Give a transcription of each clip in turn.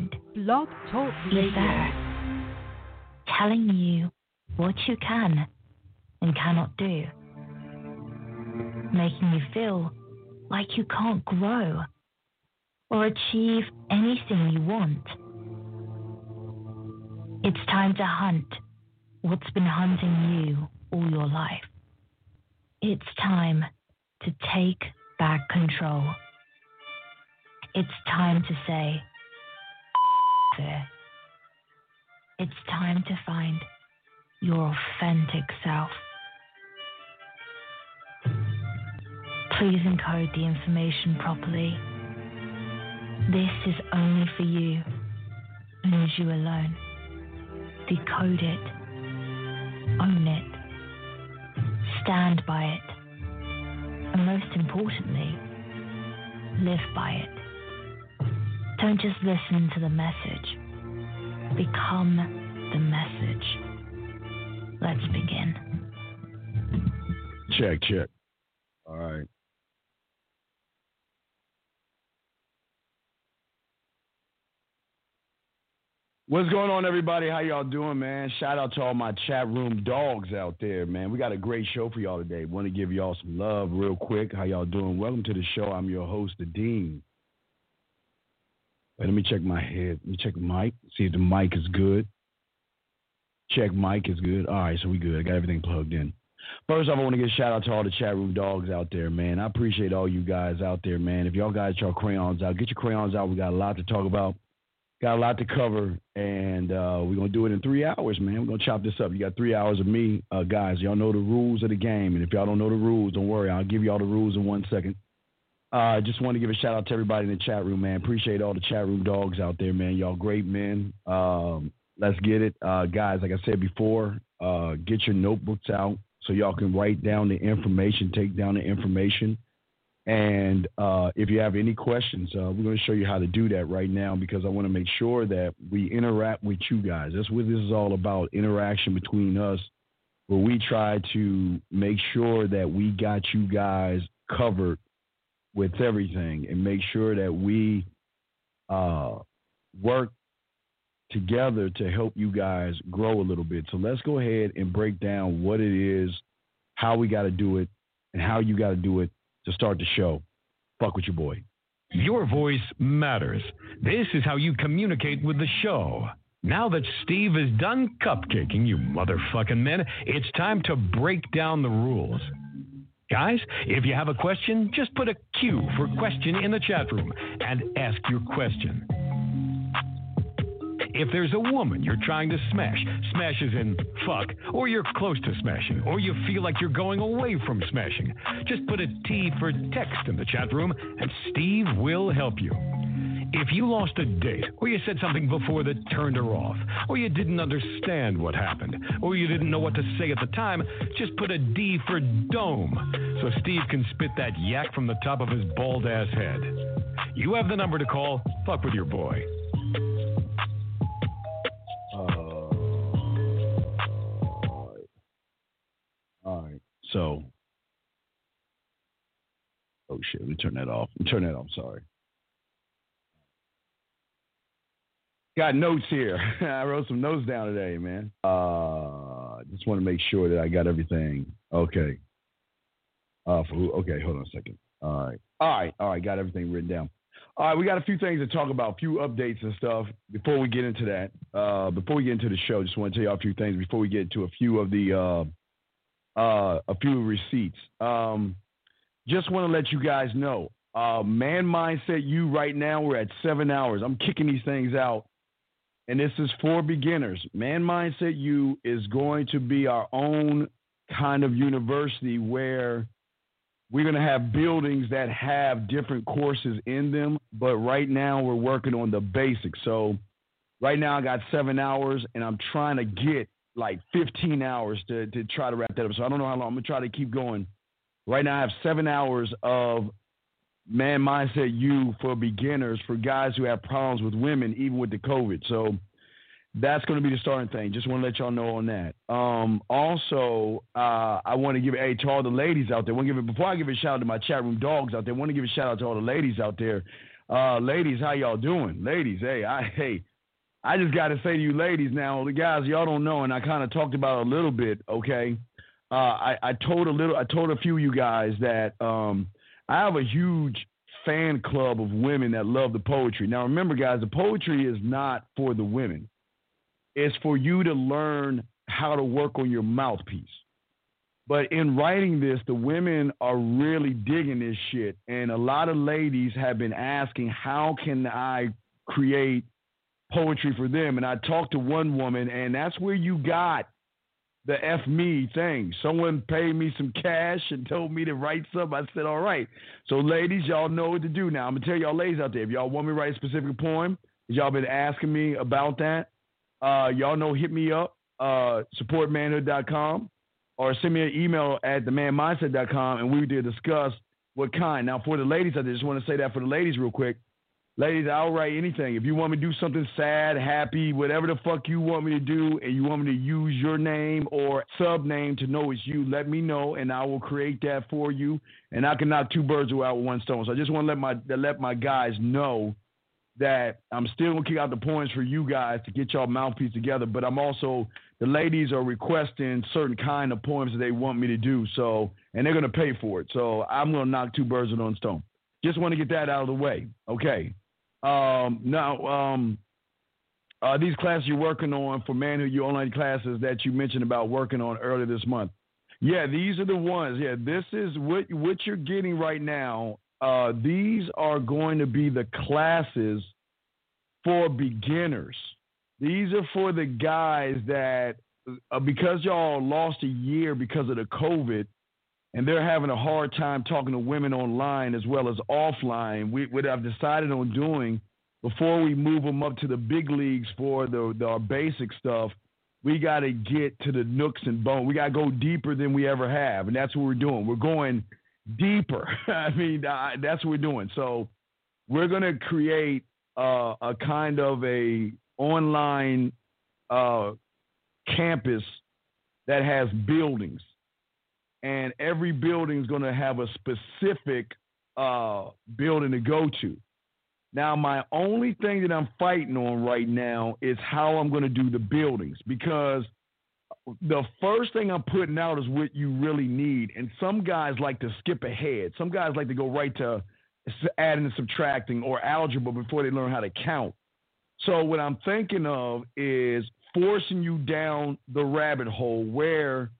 mind Blog Talk is there, telling you what you can and cannot do, making you feel like you can't grow or achieve anything you want. It's time to hunt what's been hunting you all your life. It's time to take back control. It's time to say, fear. It's time to find your authentic self. Please encode the information properly. This is only for you and you alone. Decode it. Own it. Stand by it. And most importantly, live by it. Don't just listen to the message. Become the message. Let's begin. Check, check. All right. What's going on, everybody? How y'all doing, man? Shout out to all my chat room dogs out there, man. We got a great show for y'all today. Want to give y'all some love real quick. How y'all doing? Welcome to the show. I'm your host, the Dean. Let me check my head. Let me check the mic. See if the mic is good. Check mic is good. All right, so we good. I got everything plugged in. First off, I want to give a shout out to all the chat room dogs out there, man. I appreciate all you guys out there, man. If y'all got your crayons out, get your crayons out. We got a lot to talk about. Got a lot to cover, and uh, we're gonna do it in three hours, man. We're gonna chop this up. You got three hours of me, uh, guys. Y'all know the rules of the game, and if y'all don't know the rules, don't worry. I'll give y'all the rules in one second. Uh, just want to give a shout out to everybody in the chat room, man. Appreciate all the chat room dogs out there, man. Y'all great men. Um, let's get it, uh, guys. Like I said before, uh, get your notebooks out so y'all can write down the information, take down the information. And uh, if you have any questions, uh, we're going to show you how to do that right now because I want to make sure that we interact with you guys. That's what this is all about interaction between us, where we try to make sure that we got you guys covered with everything and make sure that we uh, work together to help you guys grow a little bit. So let's go ahead and break down what it is, how we got to do it, and how you got to do it to start the show. Fuck with your boy. Your voice matters. This is how you communicate with the show. Now that Steve is done cupcaking, you motherfucking men, it's time to break down the rules. Guys, if you have a question, just put a Q for question in the chat room and ask your question. If there's a woman you're trying to smash, smash as in fuck, or you're close to smashing, or you feel like you're going away from smashing, just put a T for text in the chat room and Steve will help you. If you lost a date, or you said something before that turned her off, or you didn't understand what happened, or you didn't know what to say at the time, just put a D for dome so Steve can spit that yak from the top of his bald ass head. You have the number to call. Fuck with your boy. all right. All right. So, oh shit, let me turn that off. Turn that off. Sorry. Got notes here. I wrote some notes down today, man. Uh, just want to make sure that I got everything. Okay. Uh, for who? Okay, hold on a second. All right. All right. All right. Got everything written down. All right, we got a few things to talk about, a few updates and stuff. Before we get into that, uh, before we get into the show, just want to tell you a few things before we get to a few of the uh, uh, a few receipts. Um, just want to let you guys know, uh, Man Mindset U right now we're at seven hours. I'm kicking these things out, and this is for beginners. Man Mindset U is going to be our own kind of university where we're going to have buildings that have different courses in them, but right now we're working on the basics. So right now I got seven hours, and I'm trying to get like 15 hours to, to try to wrap that up. So I don't know how long. I'm going to try to keep going. Right now I have seven hours of Man Mindset U for beginners, for guys who have problems with women, even with the COVID. So that's going to be the starting thing. Just want to let y'all know on that. Um, also, uh, I want to give a to all the ladies out there. Want to give it before I give a shout out to my chat room dogs out there. Want to give a shout out to all the ladies out there. Uh, ladies, how y'all doing? Ladies, hey, I hey, I just got to say to you, ladies, now the guys y'all don't know, and I kind of talked about a little bit. Okay, uh, I, I told a little, I told a few of you guys that um, I have a huge fan club of women that love the poetry. Now, remember, guys, the poetry is not for the women. It's for you to learn how to work on your mouthpiece. But in writing this, the women are really digging this shit. And a lot of ladies have been asking, how can I create poetry for them? And I talked to one woman, and that's where you got the F me thing. Someone paid me some cash and told me to write something. I said, all right. So, ladies, y'all know what to do now. I'm going to tell y'all ladies out there, if y'all want me to write a specific poem, y'all been asking me about that, uh, y'all know, hit me up, uh, supportmanhood.com or send me an email at themanmindset.com and we did discuss what kind. Now, for the ladies, I just want to say that for the ladies real quick. Ladies, I'll write anything. If you want me to do something sad, happy, whatever the fuck you want me to do, and you want me to use your name or sub name to know it's you, let me know, and I will create that for you. And I can knock two birds with one stone. So I just want to let my let my guys know that I'm still gonna kick out the points for you guys to get y'all mouthpiece together, but I'm also the ladies are requesting certain kind of poems that they want me to do. So, and they're to pay for it. So I'm to knock two birds with one stone. Just want to get that out of the way. Okay. Um, now, um, uh, these classes you're working on for manhood, your online classes that you mentioned about working on earlier this month. Yeah, these are the ones. Yeah, this is what what you're getting right now. Uh, these are going to be the classes for beginners. These are for the guys that, uh, because y'all lost a year because of the COVID, and they're having a hard time talking to women online as well as offline. We, what I've decided on doing before we move them up to the big leagues for the, the our basic stuff, we got to get to the nooks and bones. We got to go deeper than we ever have, and that's what we're doing. We're going deeper. I mean, uh, that's what we're doing. So we're going to create uh, a kind of a online uh, campus that has buildings, and every building is going to have a specific uh, building to go to. Now, my only thing that I'm fighting on right now is how I'm going to do the buildings because the first thing I'm putting out is what you really need. And some guys like to skip ahead. Some guys like to go right to adding and subtracting or algebra before they learn how to count. So what I'm thinking of is forcing you down the rabbit hole where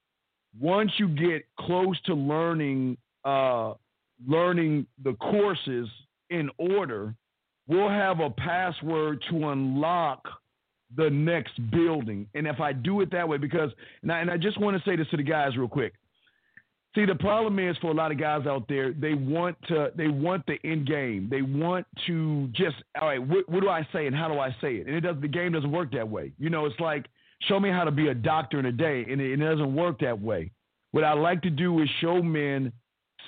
once you get close to learning uh, learning the courses in order, we'll have a password to unlock the next building. And if I do it that way, because and I, and I just want to say this to the guys real quick. See, the problem is for a lot of guys out there, they want to, they want the end game. They want to just, all right, what, what do I say and how do I say it? And it does, the game doesn't work that way. You know, it's like, show me how to be a doctor in a day, and it, it doesn't work that way. What I like to do is show men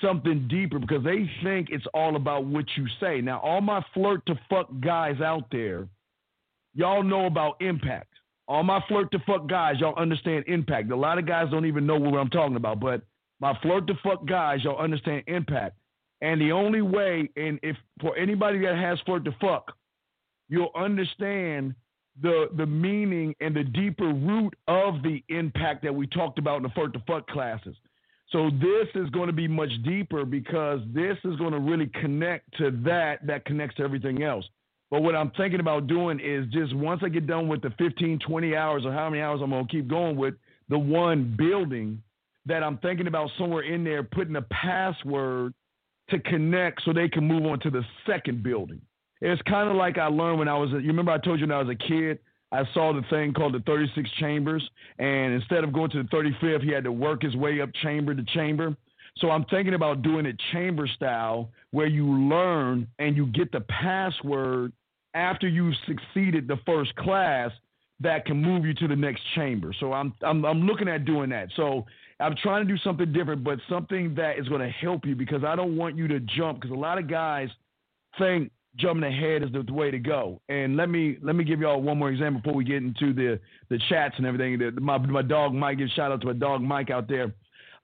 something deeper because they think it's all about what you say. Now, all my flirt to fuck guys out there, y'all know about impact. All my flirt to fuck guys, y'all understand impact. A lot of guys don't even know what I'm talking about, but my flirt to fuck guys, y'all understand impact. And the only way, and if for anybody that has flirt to fuck, you'll understand the the meaning and the deeper root of the impact that we talked about in the flirt to fuck classes. So this is going to be much deeper because this is going to really connect to that that connects to everything else. But what I'm thinking about doing is just once I get done with the 15, 20 hours or how many hours I'm going to keep going with the one building, that I'm thinking about somewhere in there putting a password to connect so they can move on to the second building. It's kind of like I learned when I was, A, you remember I told you when I was a kid, I saw the thing called the 36 chambers, and instead of going to the 35th, he had to work his way up chamber to chamber. So I'm thinking about doing it chamber style where you learn and you get the password after you've succeeded the first class that can move you to the next chamber. So I'm I'm, I'm looking at doing that. So I'm trying to do something different, but something that is going to help you because I don't want you to jump because a lot of guys think jumping ahead is the, the, way to go. And let me let me give y'all one more example before we get into the the chats and everything. The, my my dog Mike, give shout out to my dog Mike out there.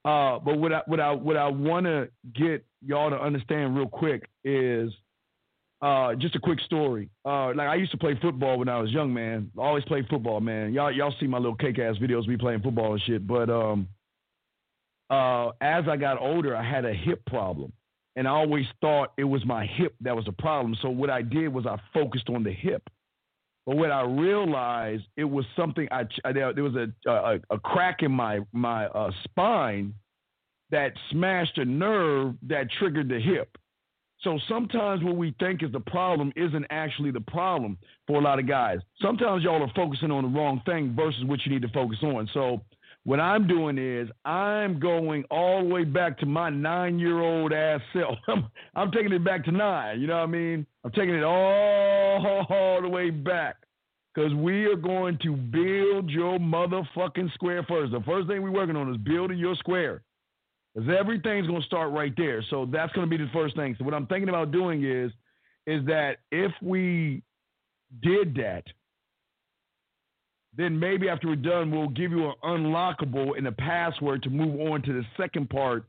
Uh, but what I what I what I want to get y'all to understand real quick is uh, just a quick story. Uh, like I used to play football when I was young, man. I always played football, man. Y'all, y'all see my little cake ass videos me playing football and shit. But um, uh, as I got older, I had a hip problem, and I always thought it was my hip that was the problem. So what I did was I focused on the hip. But what I realized, it was something I, there, was a, a, a crack in my my uh, spine that smashed a nerve that triggered the hip. So sometimes what we think is the problem isn't actually the problem for a lot of guys. Sometimes y'all are focusing on the wrong thing versus what you need to focus on. So what I'm doing is I'm going all the way back to my nine year old ass self. I'm, I'm, taking it back to nine. You know what I mean? I'm taking it all, all the way back. Because we are going to build your motherfucking square first. The first thing we're working on is building your square. Because everything's going to start right there. So that's going to be the first thing. So what I'm thinking about doing is, is that if we did that, then maybe after we're done, we'll give you an unlockable and a password to move on to the second part,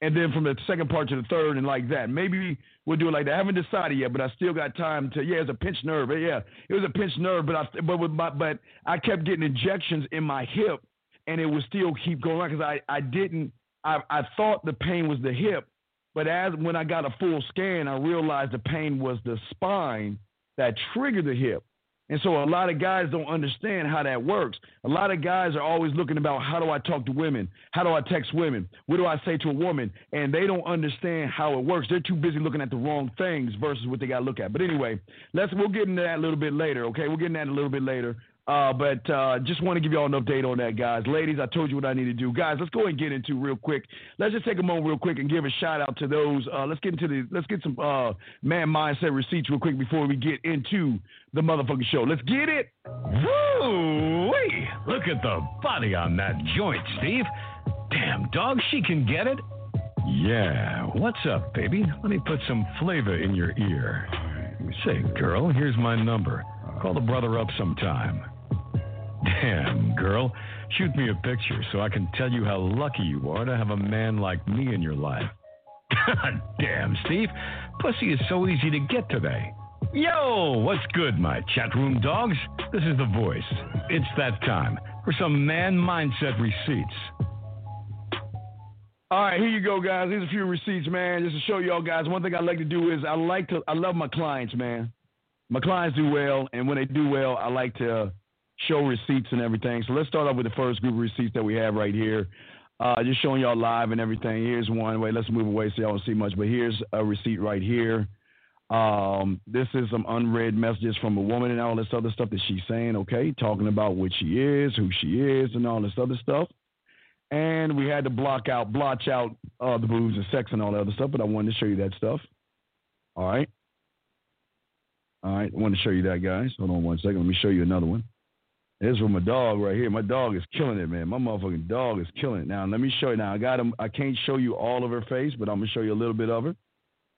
and then from the second part to the third, and like that. Maybe we'll do it like that. I haven't decided yet, but I still got time to. Yeah, it's a pinched nerve. Yeah, it was a pinched nerve, but I but with my, but I kept getting injections in my hip, and it would still keep going on because I I didn't I, I thought the pain was the hip, but as when I got a full scan, I realized the pain was the spine that triggered the hip. And so a lot of guys don't understand how that works. A lot of guys are always looking about how do I talk to women? How do I text women? What do I say to a woman? And they don't understand how it works. They're too busy looking at the wrong things versus what they got to look at. But anyway, let's we'll get into that a little bit later. Okay, we'll get into that a little bit later. Uh, but uh, just want to give you all an update on that, guys. Ladies, I told you what I need to do. Guys, let's go and get into real quick. Let's just take a moment real quick and give a shout out to those. Uh, let's get into the let's get some uh, man mindset receipts real quick before we get into the motherfucking show. Let's get it. Woo! Look at the body on that joint, Steve. Damn, dog, she can get it. Yeah, what's up, baby? Let me put some flavor in your ear. Say, girl, here's my number. Call the brother up sometime. Damn, girl. Shoot me a picture so I can tell you how lucky you are to have a man like me in your life. God damn, Steve. Pussy is so easy to get today. Yo, what's good, my chat room dogs? This is The Voice. It's that time for some man mindset receipts. All right, here you go, guys. Here's a few receipts, man, just to show y'all guys. One thing I like to do is I like to, I love my clients, man. My clients do well, and when they do well, I like to show receipts and everything. So let's start off with the first group of receipts that we have right here. Uh, just showing y'all live and everything. Here's one. Wait, let's move away so y'all don't see much. But here's a receipt right here. Um, this is some unread messages from a woman and all this other stuff that she's saying. Okay, talking about what she is, who she is, and all this other stuff. And we had to block out, blotch out uh, the boobs and sex and all that other stuff. But I wanted to show you that stuff. All right. All right. I want to show you that, guys. Hold on one second. Let me show you another one. This is from my dog right here. My dog is killing it, man. My motherfucking dog is killing it. Now, let me show you. Now, I got him. I can't show you all of her face, but I'm to show you a little bit of her.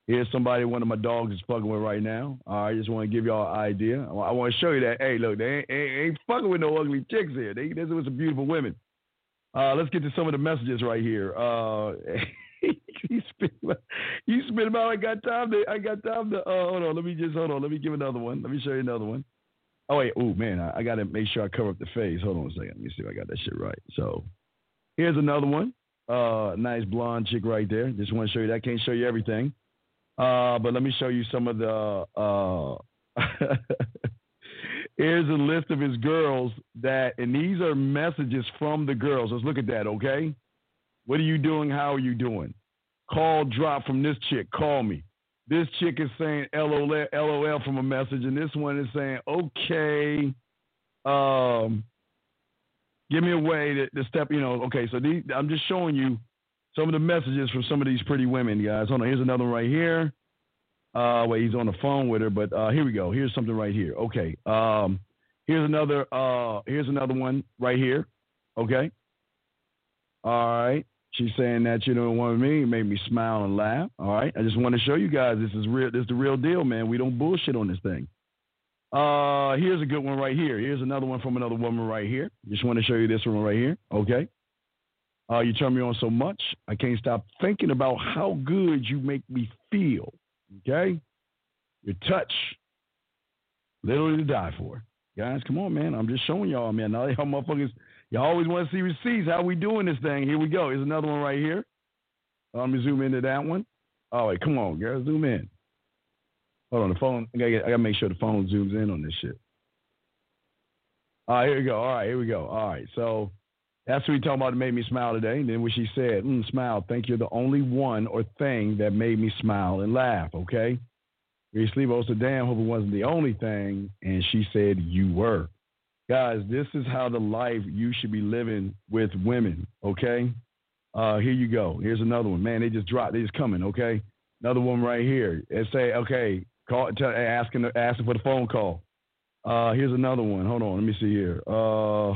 Here's somebody one of my dogs is fucking with right now. All right, just want to give y'all an idea. I want to show you that. Hey, look, they ain't, ain't, fucking with no ugly chicks here. They, this was some beautiful women. Uh, let's get to some of the messages right here. Uh, you spit about, spit about. I got time to. I got time to. Uh, hold on. Let me just hold on. Let me give another one. Let me show you another one. Oh wait. Oh man, I, I got to make sure I cover up the face. Hold on a second. Let me see if I got that shit right. So here's another one. Uh, nice blonde chick right there. Just want to show you that. Can't show you everything. Uh, but let me show you some of the. Uh, here's a list of his girls that, and these are messages from the girls. Let's look at that. Okay. What are you doing? How are you doing? Call drop from this chick. Call me. This chick is saying LOL, LOL from a message, and this one is saying, okay, um, give me a way to, to step, you know, okay, so these, I'm just showing you some of the messages from some of these pretty women, guys. Hold on, here's another one right here. Uh, wait, he's on the phone with her, but uh, here we go. Here's something right here. Okay. Um, here's another. Uh, here's another one right here. Okay. All right. She's saying that you don't want me. It made me smile and laugh. All right. I just want to show you guys this is real. This is the real deal, man. We don't bullshit on this thing. Uh, here's a good one right here. Here's another one from another woman right here. Just want to show you this one right here. Okay. Uh, you turn me on so much, I can't stop thinking about how good you make me feel. Okay. Your touch, literally to die for. Guys, come on, man. I'm just showing y'all, man. Now y'all motherfuckers, y'all always want to see receipts. How we doing this thing? Here we go. Here's another one right here. Let me zoom into that one. All right, come on, girl, zoom in. Hold on, the phone. I gotta, I gotta make sure the phone zooms in on this shit. All right, here we go. All right, here we go. All right, so that's what we talking about that made me smile today. And then when she said, mm, smile, think you're the only one or thing that made me smile and laugh, okay? Levo said, damn, hope it wasn't the only thing. And she said, you were. Guys, this is how the life you should be living with women, okay? Uh, here you go. Here's another one. Man, they just dropped. They just coming, okay? Another one right here. And say, okay, call, tell, asking, asking for the phone call. Uh, here's another one. Hold on. Let me see here. Uh,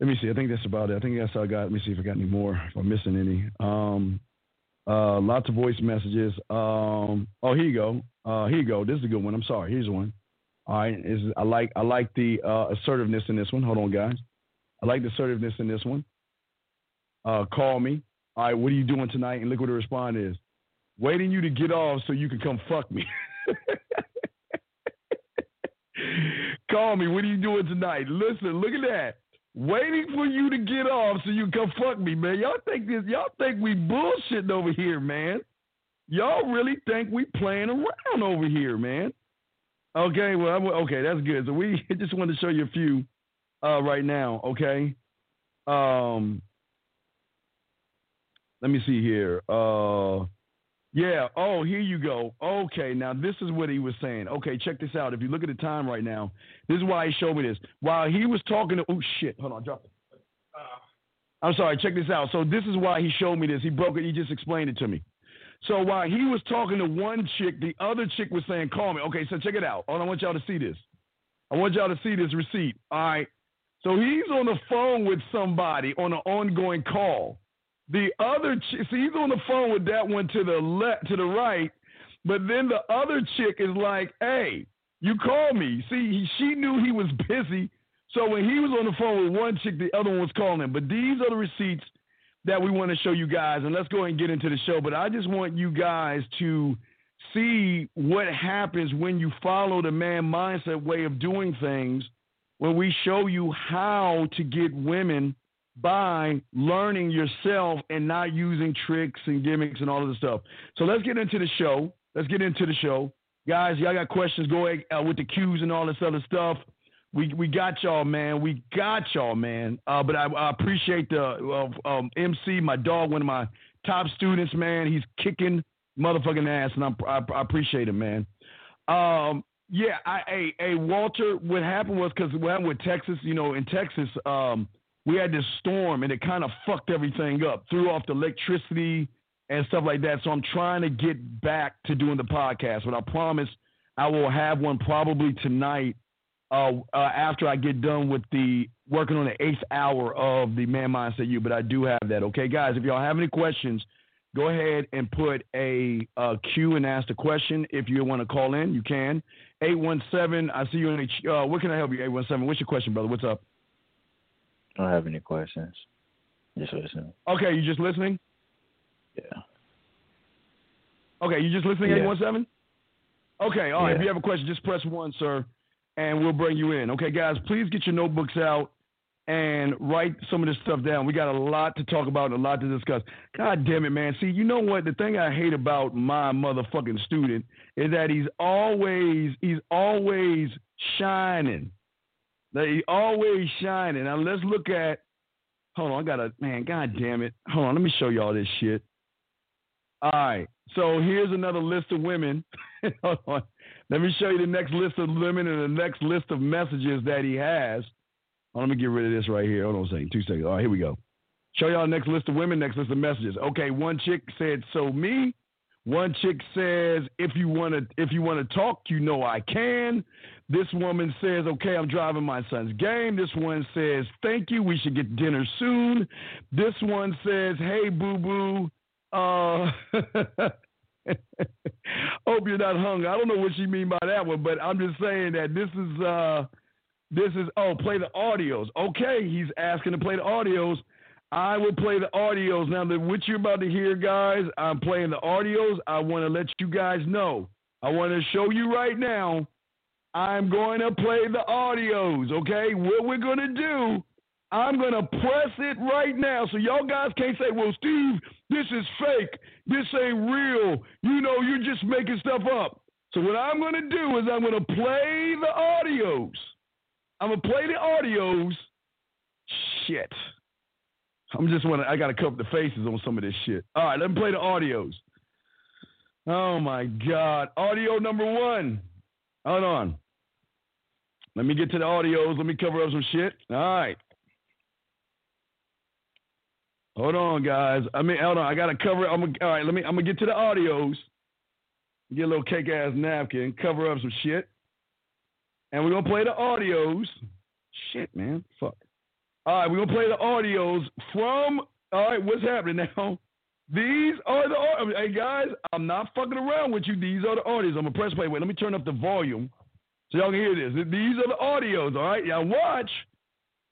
let me see. I think that's about it. I think that's all I got. Let me see if I got any more. If I'm missing any. Um, uh, lots of voice messages. Um, oh, here you go. Uh, here you go. This is a good one. I'm sorry. Here's one. All right. Is I like I like the uh, assertiveness in this one. Hold on, guys. I like the assertiveness in this one. Uh, call me. All right. What are you doing tonight? And look what the response is. Waiting you to get off so you can come fuck me. Call me. What are you doing tonight? Listen, look at that. Waiting for you to get off so you can come fuck me, man. Y'all think this? Y'all think we bullshitting over here, man? Y'all really think we playing around over here, man? Okay, well, I'm, okay, that's good. So we just wanted to show you a few uh, right now. Okay. Um, let me see here. Uh, yeah. Oh, here you go. Okay. Now this is what he was saying. Okay, check this out. If you look at the time right now, this is why he showed me this. While he was talking to, oh shit, hold on, drop it. Uh, I'm sorry. Check this out. So this is why he showed me this. He broke it. He just explained it to me. So while he was talking to one chick, the other chick was saying, "Call me." Okay. So check it out. Oh, I want y'all to see this. I want y'all to see this receipt. All right. So he's on the phone with somebody on an ongoing call. The other, ch- see, he's on the phone with that one to the left, to the right, but then the other chick is like, "Hey, you called me." See, he, she knew he was busy, so when he was on the phone with one chick, the other one was calling him. But these are the receipts that we want to show you guys, and let's go ahead and get into the show. But I just want you guys to see what happens when you follow the man mindset way of doing things. When we show you how to get women by learning yourself and not using tricks and gimmicks and all of the stuff. So let's get into the show. Let's get into the show. Guys, y'all got questions, go ahead uh, with the cues and all this other stuff. We, we got y'all, man. We got y'all, man. Uh, but I, I, appreciate the uh, um, MC, my dog, one of my top students, man. He's kicking motherfucking ass, and I'm, I, I appreciate it, man. Um, yeah, I, hey, hey, Walter, what happened was because what happened with Texas, you know, in Texas, um, we had this storm and it kind of fucked everything up, threw off the electricity and stuff like that. So I'm trying to get back to doing the podcast, but I promise I will have one probably tonight uh, uh, after I get done with the working on the eighth hour of the Man Mindset U. But I do have that. Okay, guys, if y'all have any questions, go ahead and put a, a Q and ask the question. If you want to call in, you can. 817, I see you in the, uh, what can I help you, 817? What's your question, brother? What's up? I don't have any questions. Just listening. Okay, you just listening? Yeah. Okay, you just listening, Yeah. 817? Okay, all right. Yeah. If you have a question, just press one, sir, and we'll bring you in. Okay, guys, please get your notebooks out and write some of this stuff down. We got a lot to talk about and a lot to discuss. God damn it, man. See, you know what? The thing I hate about my motherfucking student is that he's always he's always shining. He always shining. Now let's look at hold on, I gotta man, god damn it. Hold on, let me show y'all this shit. All right. So here's another list of women. hold on. Let me show you the next list of women and the next list of messages that he has. Oh, let me get rid of this right here. Hold on a second. Two seconds. All right, here we go. Show y'all next list of women, next list of messages. Okay, one chick said, "So me." One chick says, "If you want to, if you want to talk, you know I can." This woman says, "Okay, I'm driving my son's game." This one says, "Thank you. We should get dinner soon." This one says, "Hey, boo boo." Uh, hope you're not hungry. I don't know what she mean by that one, but I'm just saying that this is uh this is oh play the audios. Okay, he's asking to play the audios. I will play the audios now. That what you're about to hear, guys, I'm playing the audios. I want to let you guys know I want to show you right now. I'm going to play the audios, okay? What we're going to do, I'm going to press it right now. So y'all guys can't say, well, Steve, this is fake. This ain't real. You know, you're just making stuff up. So what I'm going to do is I'm going to play the audios. I'm going to play the audios. Shit. I'm just want I got to cover the faces on some of this shit. All right, let me play the audios. Oh my God. Audio number one. Hold on. Let me get to the audios. Let me cover up some shit. All right. Hold on, guys. I mean, hold on. I gotta cover. I'm gonna, all right. Let me. I'm gonna get to the audios. Get a little cake ass napkin. Cover up some shit. And we're gonna play the audios. Shit, man. Fuck. All right, we're gonna play the audios from. All right, what's happening now? These are the. Hey guys, I'm not fucking around with you. These are the audios. I'm gonna press play. Wait, let me turn up the volume so y'all can hear this. These are the audios. All right, now watch.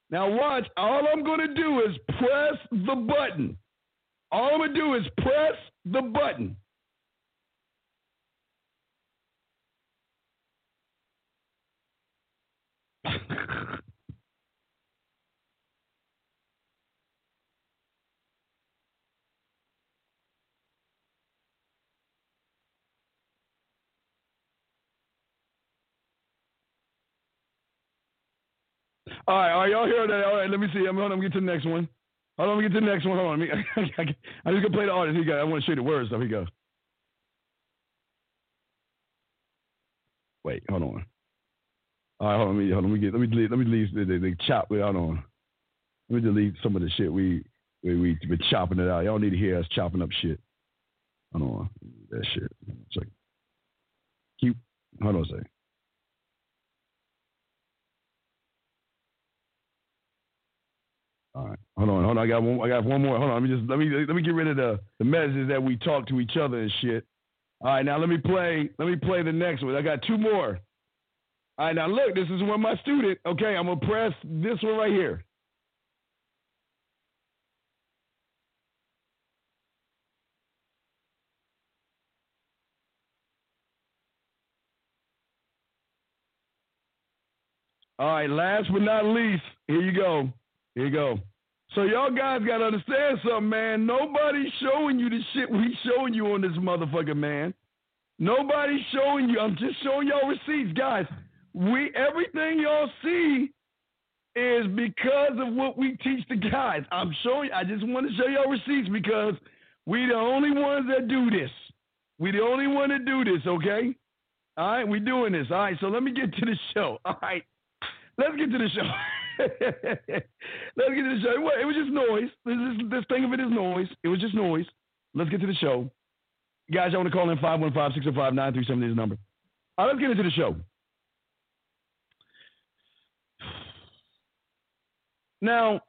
Now watch. All I'm gonna do is press the button. All I'm gonna do is press the button. All right, all right, y'all hear that? All right, let me see. I'm to get to the next one. Hold on, let me get to the next one. Hold on. I'm just to play the artist. He got, I want to show you the words. So he goes. Wait, hold on. All right, hold on. Let me, hold on, let me get, let me delete, let me delete the, the, the chop. Hold on. Let me delete some of the shit we, we, we been chopping it out. Y'all need to hear us chopping up shit. Hold on. That shit. It's like, keep, hold on a second. All right, hold on, hold on. I got one. I got one more. Hold on. Let me just let me let me get rid of the the messages that we talk to each other and shit. All right, now let me play. Let me play the next one. I got two more. All right, now look. This is one my student. Okay, I'm gonna press this one right here. All right, last but not least, here you go. Here you go. So y'all guys gotta understand something, man. Nobody's showing you the shit we showing you on this motherfucker, man. Nobody's showing you. I'm just showing y'all receipts, guys. We everything y'all see is because of what we teach the guys. I'm showing. I just want to show y'all receipts because we the only ones that do this. We the only one that do this. Okay. All right, we doing this. All right, so let me get to the show. All right, let's get to the show. Let's get to the show. It was just noise. This, this thing of it is noise. It was just noise. Let's get to the show. Guys, I want to call in 515 605 937 is the number. All right, let's get into the show. Now,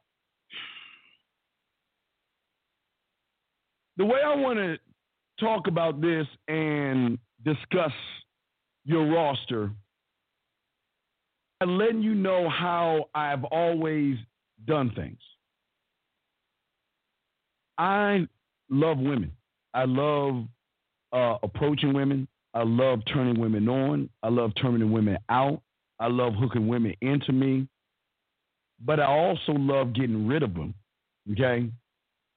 the way I want to talk about this and discuss your roster letting you know how I've always done things. I love women. I love uh, approaching women. I love turning women on. I love turning women out. I love hooking women into me. But I also love getting rid of them. Okay?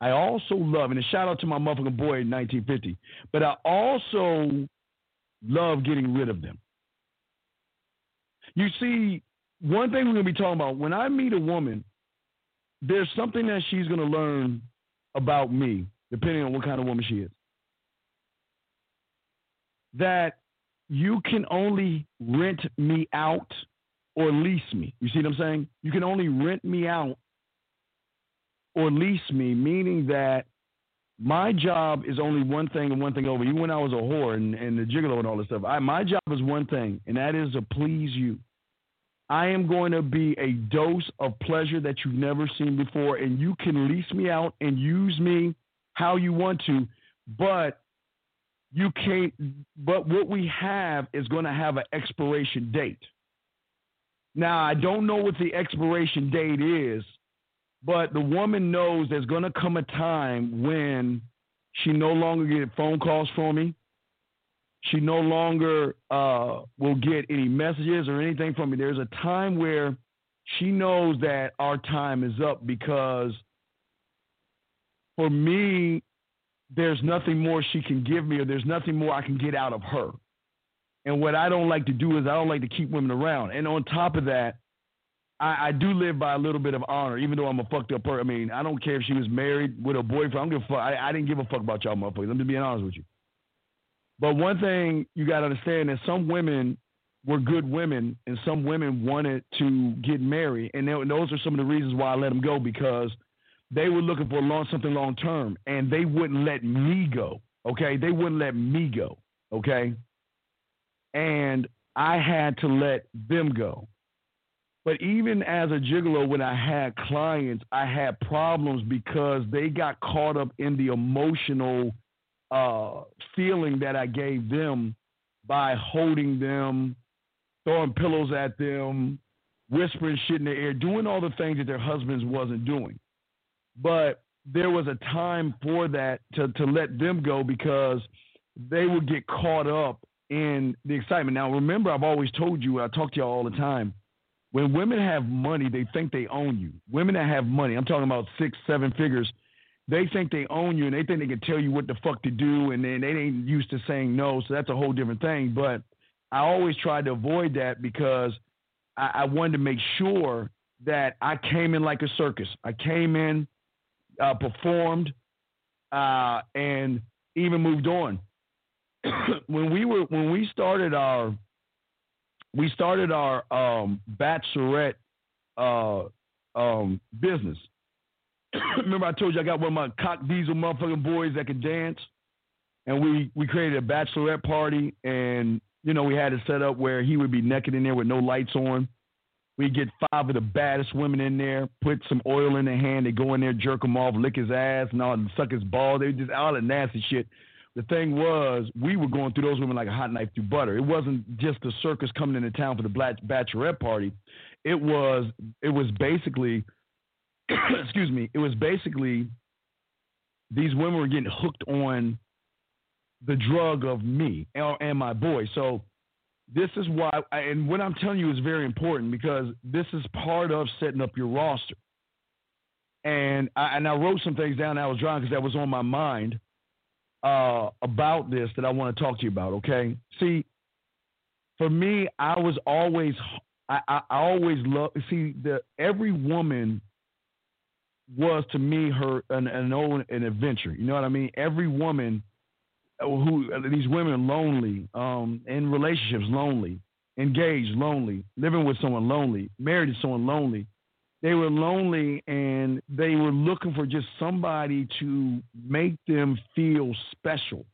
I also love, and a shout out to my motherfucking boy in 1950, but I also love getting rid of them. You see, one thing we're going to be talking about when I meet a woman, there's something that she's going to learn about me, depending on what kind of woman she is. That you can only rent me out or lease me. You see what I'm saying? You can only rent me out or lease me, meaning that my job is only one thing and one thing over. Even when I was a whore and, and the gigolo and all this stuff, I, my job is one thing, and that is to please you. I am going to be a dose of pleasure that you've never seen before, and you can lease me out and use me how you want to, but you can't. But what we have is going to have an expiration date. Now, I don't know what the expiration date is, but the woman knows there's going to come a time when she no longer get phone calls from me. She no longer uh, will get any messages or anything from me. There's a time where she knows that our time is up because for me, there's nothing more she can give me or there's nothing more I can get out of her. And what I don't like to do is I don't like to keep women around. And on top of that, I, I do live by a little bit of honor, even though I'm a fucked up person. I mean, I don't care if she was married with a boyfriend. I don't give a fuck. I, I didn't give a fuck about y'all motherfuckers. I'm just being honest with you. But one thing you got to understand is some women were good women, and some women wanted to get married, and those are some of the reasons why I let them go because they were looking for long, something long term, and they wouldn't let me go. Okay, they wouldn't let me go. Okay, and I had to let them go. But even as a gigolo, when I had clients, I had problems because they got caught up in the emotional uh, feeling that I gave them by holding them, throwing pillows at them, whispering shit in their ear, doing all the things that their husbands wasn't doing. But there was a time for that to, to let them go because they would get caught up in the excitement. Now, remember, I've always told you, I talk to y'all all the time when women have money, they think they own you. Women that have money, I'm talking about six, seven figures, they think they own you and they think they can tell you what the fuck to do and then they ain't used to saying no. So that's a whole different thing. But I always tried to avoid that because I, I wanted to make sure that I came in like a circus. I came in, uh, performed, uh, and even moved on. when we were when we started our we started our um, bachelorette uh, um, business. Remember, I told you I got one of my cock diesel motherfucking boys that could dance, and we we created a bachelorette party, and you know we had it set up where he would be naked in there with no lights on. We get five of the baddest women in there, put some oil in their hand, they go in there, jerk him off, lick his ass, and all, and suck his ball. They just all the nasty shit the thing was, we were going through those women like a hot knife through butter. It wasn't just the circus coming into town for the black bachelorette party. It was it was basically, excuse me, it was basically these women were getting hooked on the drug of me and, my boy. So this is why, and what I'm telling you is very important because this is part of setting up your roster. And I, and I wrote some things down. I was drawing because that was on my mind uh, about this that I want to talk to you about. Okay, see, for me, I was always, I, I, I always love. See, the every woman was to me her an an, an adventure. You know what I mean? Every woman who these women are lonely, um, in relationships lonely, engaged lonely, living with someone lonely, married to someone lonely they were lonely and they were looking for just somebody to make them feel special,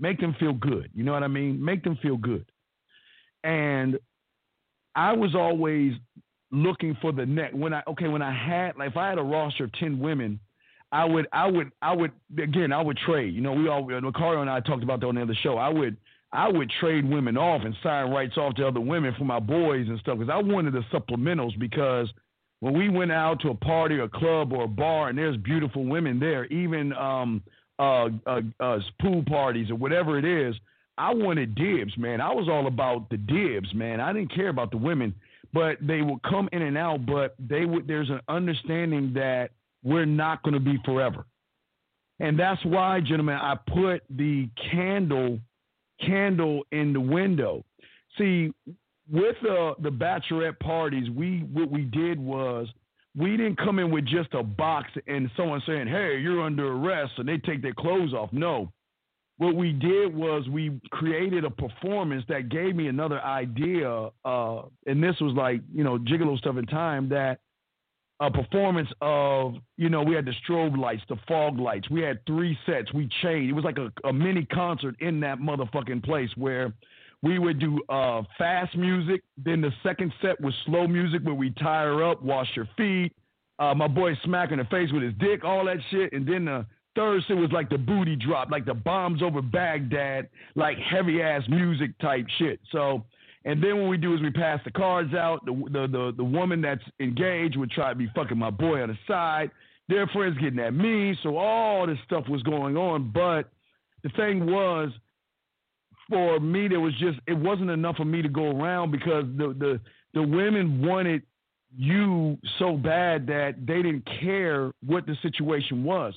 make them feel good. You know what I mean? Make them feel good. And I was always looking for the next when I okay when I had like if I had a roster of ten women, I would I would I would again I would trade. You know we all Macario and I talked about that on the other show. I would I would trade women off and sign rights off to other women for my boys and stuff because I wanted the supplementals because when we went out to a party or club or a bar and there's beautiful women there, even um, uh, uh, uh, pool parties or whatever it is, I wanted dibs, man. I was all about the dibs, man. I didn't care about the women, but they would come in and out. But they would. There's an understanding that we're not going to be forever, and that's why, gentlemen, I put the candle candle in the window. See, with uh, the bachelorette parties, we what we did was we didn't come in with just a box and someone saying, "Hey, you're under arrest," and they take their clothes off. No, what we did was we created a performance that gave me another idea, uh, and this was like you know gigolo stuff in time that a performance of you know we had the strobe lights, the fog lights. We had three sets. We changed. It was like a, a mini concert in that motherfucking place where we would do uh, fast music. Then the second set was slow music where we tie her up, wash her feet. Uh, my boy smacking her face with his dick, all that shit. And then the set was like the booty drop, like the bombs over Baghdad, like heavy ass music type shit. So, and then what we do is we pass the cards out. The, the the the woman that's engaged would try to be fucking my boy on the side. Their friends getting at me. So all this stuff was going on. But the thing was, for me, there was just it wasn't enough for me to go around because the the the women wanted you so bad that they didn't care what the situation was.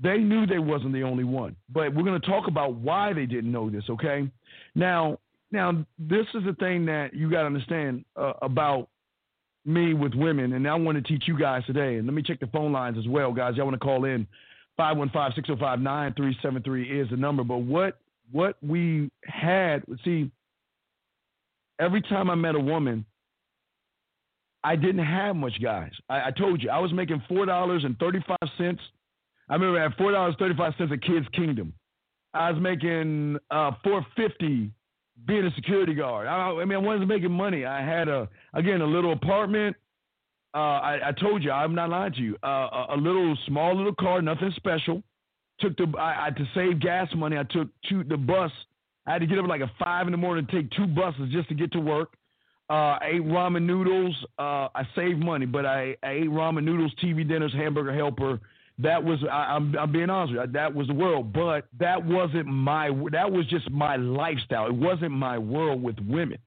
They knew they wasn't the only one. But we're going to talk about why they didn't know this, okay? Now, now this is the thing that you got to understand uh, about me with women, and I want to teach you guys today. And let me check the phone lines as well, guys. Y'all want to call in 515-605-9373 is the number. But what what we had, see, every time I met a woman, I didn't have much, guys. I, I told you I was making four dollars and thirty five cents. I remember at four dollars thirty five cents at Kids Kingdom. I was making uh, four fifty being a security guard. I, I, mean, I wasn't making money. I had a again a little apartment. Uh, I, I, told you, I'm not lying to you. Uh, a, a, little small little car, nothing special. Took the I, I, to save gas money. I took two the bus. I had to get up like at five in the morning to take two buses just to get to work. Uh, I ate ramen noodles. Uh, I saved money, but I, I, ate ramen noodles, TV dinners, hamburger helper. That was I, am I'm, I'm being honest with you. That was the world, but that wasn't my. That was just my lifestyle. It wasn't my world with women.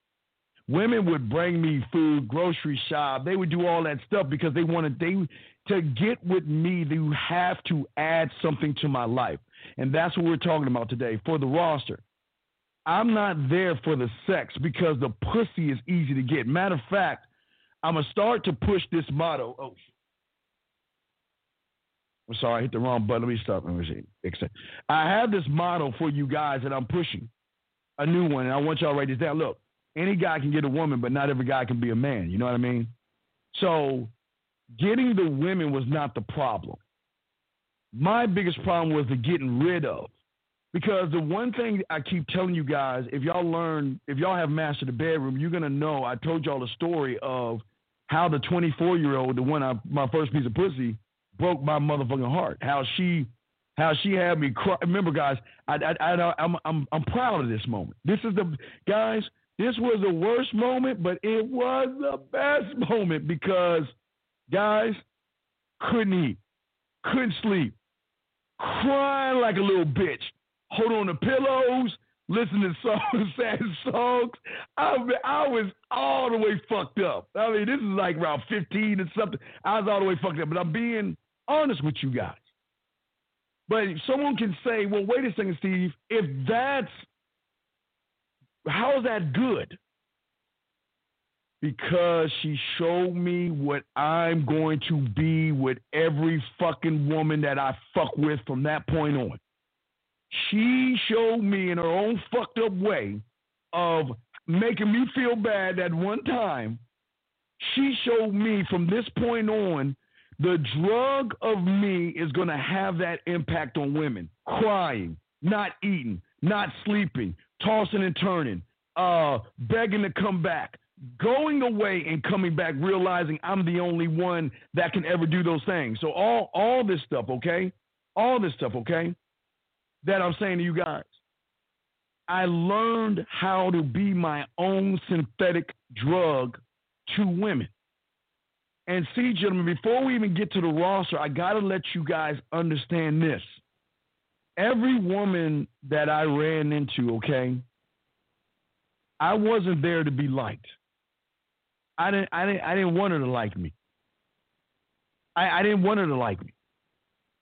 Women would bring me food, grocery shop. They would do all that stuff because they wanted they to get with me. They have to add something to my life, and that's what we're talking about today for the roster. I'm not there for the sex because the pussy is easy to get. Matter of fact, I'm gonna start to push this motto. Oh, I'm sorry, I hit the wrong button. Let me stop. Let me see. I have this motto for you guys that I'm pushing, a new one, and I want y'all to write this down. Look, any guy can get a woman, but not every guy can be a man. You know what I mean? So, getting the women was not the problem. My biggest problem was the getting rid of. Because the one thing I keep telling you guys, if y'all learn, if y'all have mastered the bedroom, you're gonna know. I told y'all the story of how the 24 year old, the one I, my first piece of pussy, broke my motherfucking heart. How she, how she had me cry. Remember, guys, I, I, I, I'm, I'm, I'm proud of this moment. This is the guys. This was the worst moment, but it was the best moment because, guys, couldn't eat, couldn't sleep, crying like a little bitch hold on to pillows, listen to songs, sad songs. I, I was all the way fucked up. I mean, this is like around 15 and something. I was all the way fucked up, but I'm being honest with you guys. But someone can say, well, wait a second, Steve, if that's, how is that good? Because she showed me what I'm going to be with every fucking woman that I fuck with from that point on she showed me in her own fucked up way of making me feel bad at one time. She showed me from this point on the drug of me is going to have that impact on women. Crying, not eating, not sleeping, tossing and turning, uh, begging to come back, going away and coming back, realizing I'm the only one that can ever do those things. So all all this stuff, okay? All this stuff, okay? that I'm saying to you guys. I learned how to be my own synthetic drug to women. And see, gentlemen, before we even get to the roster, I got to let you guys understand this. Every woman that I ran into, okay, I wasn't there to be liked. I didn't, I didn't, I didn't want her to like me. I, I didn't want her to like me.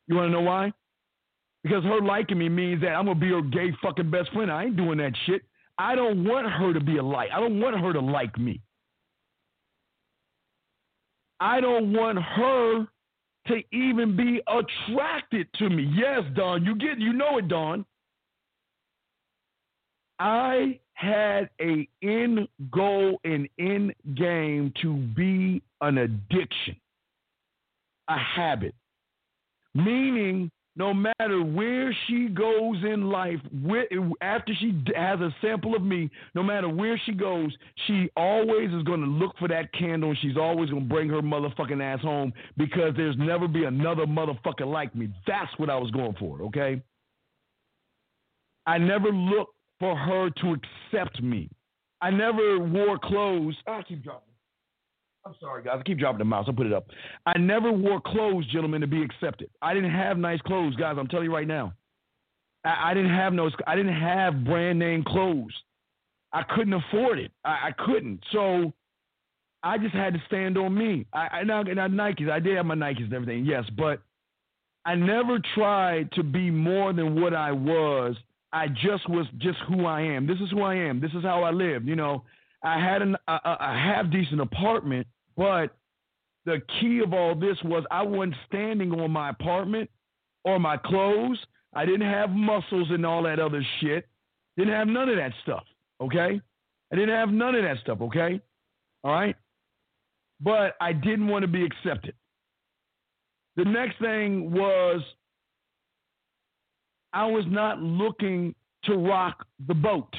You want to know why? Because her liking me means that I'm gonna be her gay fucking best friend. I ain't doing that shit. I don't want her to be a like. I don't want her to like me. I don't want her to even be attracted to me. Yes, Don, you get you know it, Don. I had a end goal and end game to be an addiction, a habit, meaning no matter where she goes in life, after she has a sample of me, no matter where she goes, she always is going to look for that candle and she's always going to bring her motherfucking ass home because there's never be another motherfucker like me. That's what I was going for, okay? I never looked for her to accept me. I never wore clothes. I keep dropping. I'm sorry, guys. I keep dropping the mouse. I'll put it up. I never wore clothes, gentlemen, to be accepted. I didn't have nice clothes, guys. I'm telling you right now. I, I didn't have no. I didn't have brand name clothes. I couldn't afford it. I, I couldn't. So I just had to stand on me. I, I now, now Nikes. I did have my Nikes and everything, yes, but I never tried to be more than what I was. I just was just who I am. This is who I am. This is how I lived. You know, I had an, a, a half decent apartment, but the key of all this was I wasn't standing on my apartment or my clothes. I didn't have muscles and all that other shit. Didn't have none of that stuff. Okay, I didn't have none of that stuff. Okay, all right, but I didn't want to be accepted. The next thing was I was not looking to rock the boat,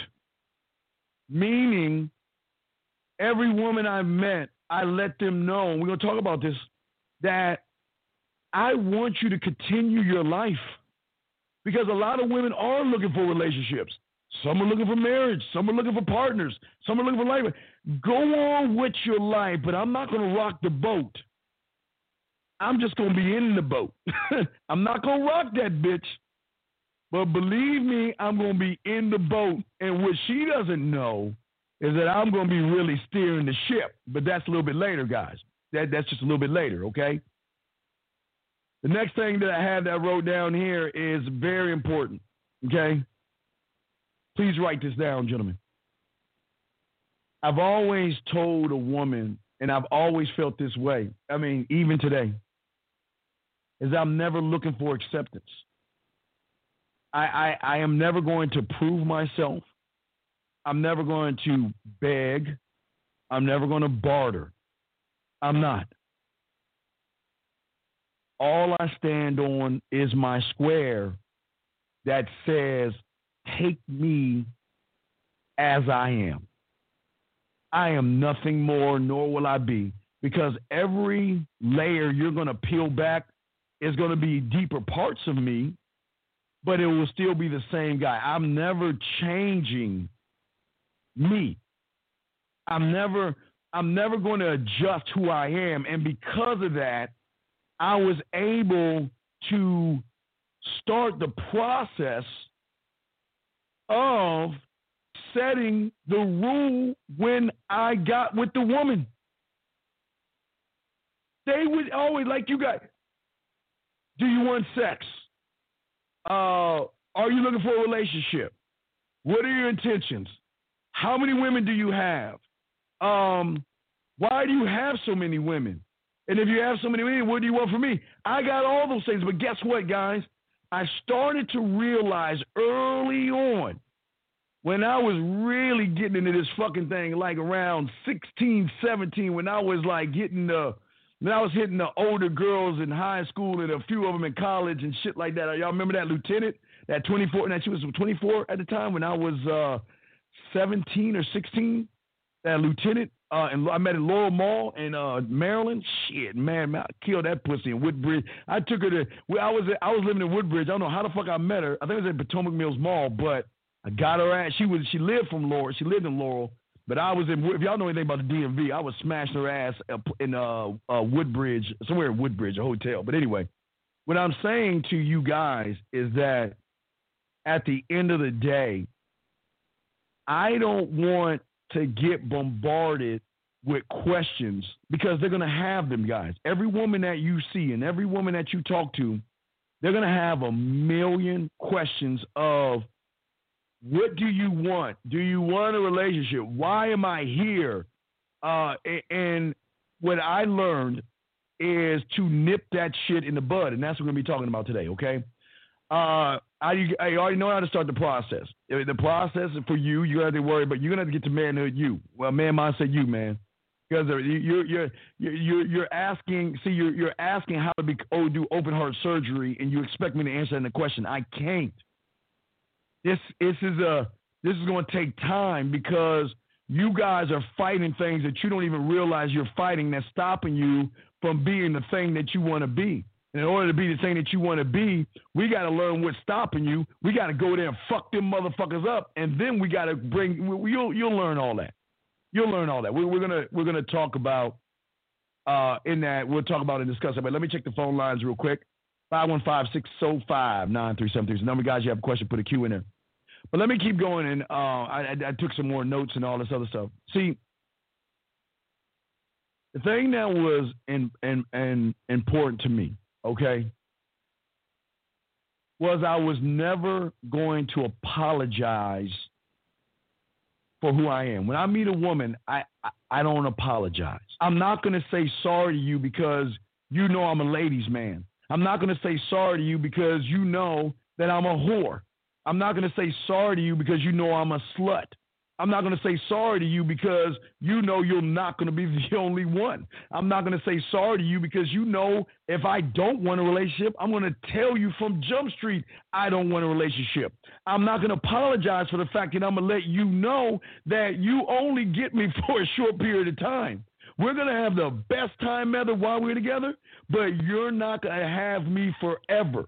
meaning every woman I met, I let them know, we're going to talk about this, that I want you to continue your life. Because a lot of women are looking for relationships. Some are looking for marriage. Some are looking for partners. Some are looking for life. Go on with your life, but I'm not going to rock the boat. I'm just going to be in the boat. I'm not going to rock that bitch. But believe me, I'm going to be in the boat. And what she doesn't know is that I'm going to be really steering the ship. But that's a little bit later, guys. That, that's just a little bit later, okay? The next thing that I have that I wrote down here is very important, okay? Please write this down, gentlemen. I've always told a woman, and I've always felt this way. I mean, even today is I'm never looking for acceptance. I, I, I am never going to prove myself. I'm never going to beg. I'm never going to barter. I'm not. All I stand on is my square that says, take me as I am. I am nothing more, nor will I be, because every layer you're going to peel back is going to be deeper parts of me, but it will still be the same guy. I'm never changing me. I'm never I'm never going to adjust who I am and because of that I was able to start the process of setting the rule when I got with the woman. They would always like you got do you want sex? Uh, are you looking for a relationship? What are your intentions? How many women do you have? Um, why do you have so many women? And if you have so many women, what do you want from me? I got all those things, but guess what, guys? I started to realize early on when I was really getting into this fucking thing, like around 16, 17, when I was like getting the then I was hitting the older girls in high school and a few of them in college and shit like that. Y'all remember that lieutenant? That 24, that she was 24 at the time when I was uh, 17 or 16. That lieutenant, uh, and I met at Laurel Mall in uh, Maryland. Shit, man, man, I killed that pussy in Woodbridge. I took her to. Well, I was I was living in Woodbridge. I don't know how the fuck I met her. I think it was at Potomac Mills Mall, but I got her at. She was she lived from Laurel. She lived in Laurel, but I was in, if y'all know anything about the DMV, I was smashing her ass in uh, uh, Woodbridge, somewhere in Woodbridge, a hotel. But anyway, what I'm saying to you guys is that at the end of the day, I don't want to get bombarded with questions because they're going to have them, guys. Every woman that you see and every woman that you talk to, they're going to have a million questions of what do you want? Do you want a relationship? Why am I here? Uh, and what I learned is to nip that shit in the bud, and that's what we're gonna be talking about today. Okay. Uh, I, I already know how to start the process. The process for you, you have to worry, but you're gonna have to get to manhood. You, well, man, mindset, you, man, because you're you're you're you're asking. See, you're you're asking how to be oh do open heart surgery, and you expect me to answer that question. I can't. This this is a this is to take time because you guys are fighting things that you don't even realize you're fighting that's stopping you from being the thing that you want to be. In order to be the thing that you want to be, we got to learn what's stopping you. We got to go there and fuck them motherfuckers up, and then we got to bring. You'll you'll learn all that. You'll learn all that. We, we're gonna we're gonna talk about uh, in that. We'll talk about and discuss it. But let me check the phone lines real quick. 515-605-9373 is the number, guys. You have a question, put a Q in there. But let me keep going, and uh, I, I, I took some more notes and all this other stuff. See, the thing that was in, in, in important to me, okay, was I was never going to apologize for who I am. When I meet a woman, I, I, I don't apologize. I'm not going to say sorry to you because you know I'm a ladies' man. I'm not going to say sorry to you because you know that I'm a whore. I'm not going to say sorry to you because you know I'm a slut. I'm not going to say sorry to you because you know you're not going to be the only one. I'm not going to say sorry to you because you know if I don't want a relationship, I'm going to tell you from Jump Street I don't want a relationship. I'm not going to apologize for the fact that I'm going to let you know that you only get me for a short period of time. We're going to have the best time ever while we're together, but you're not going to have me forever.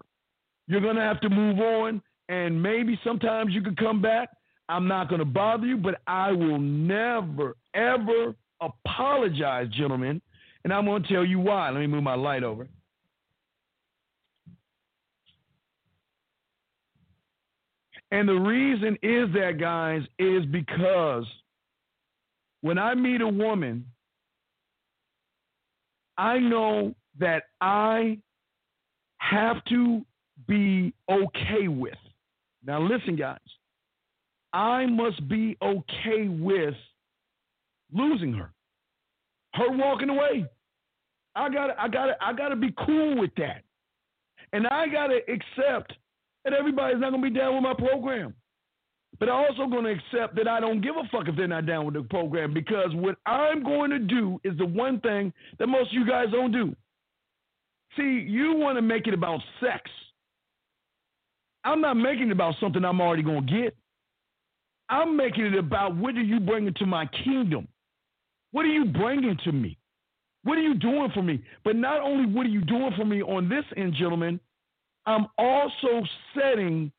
You're going to have to move on and maybe sometimes you could come back. I'm not going to bother you, but I will never, ever apologize, gentlemen. And I'm going to tell you why. Let me move my light over. And the reason is that, guys, is because when I meet a woman, I know that I have to be okay with now, listen, guys. I must be okay with losing her, her walking away. I gotta, I gotta, I gotta be cool with that, and I gotta accept that everybody's not gonna be down with my program. But I'm also going to accept that I don't give a fuck if they're not down with the program because what I'm going to do is the one thing that most of you guys don't do. See, you want to make it about sex. I'm not making it about something I'm already going to get. I'm making it about what are you bringing to my kingdom? What are you bringing to me? What are you doing for me? But not only what are you doing for me on this end, gentlemen, I'm also setting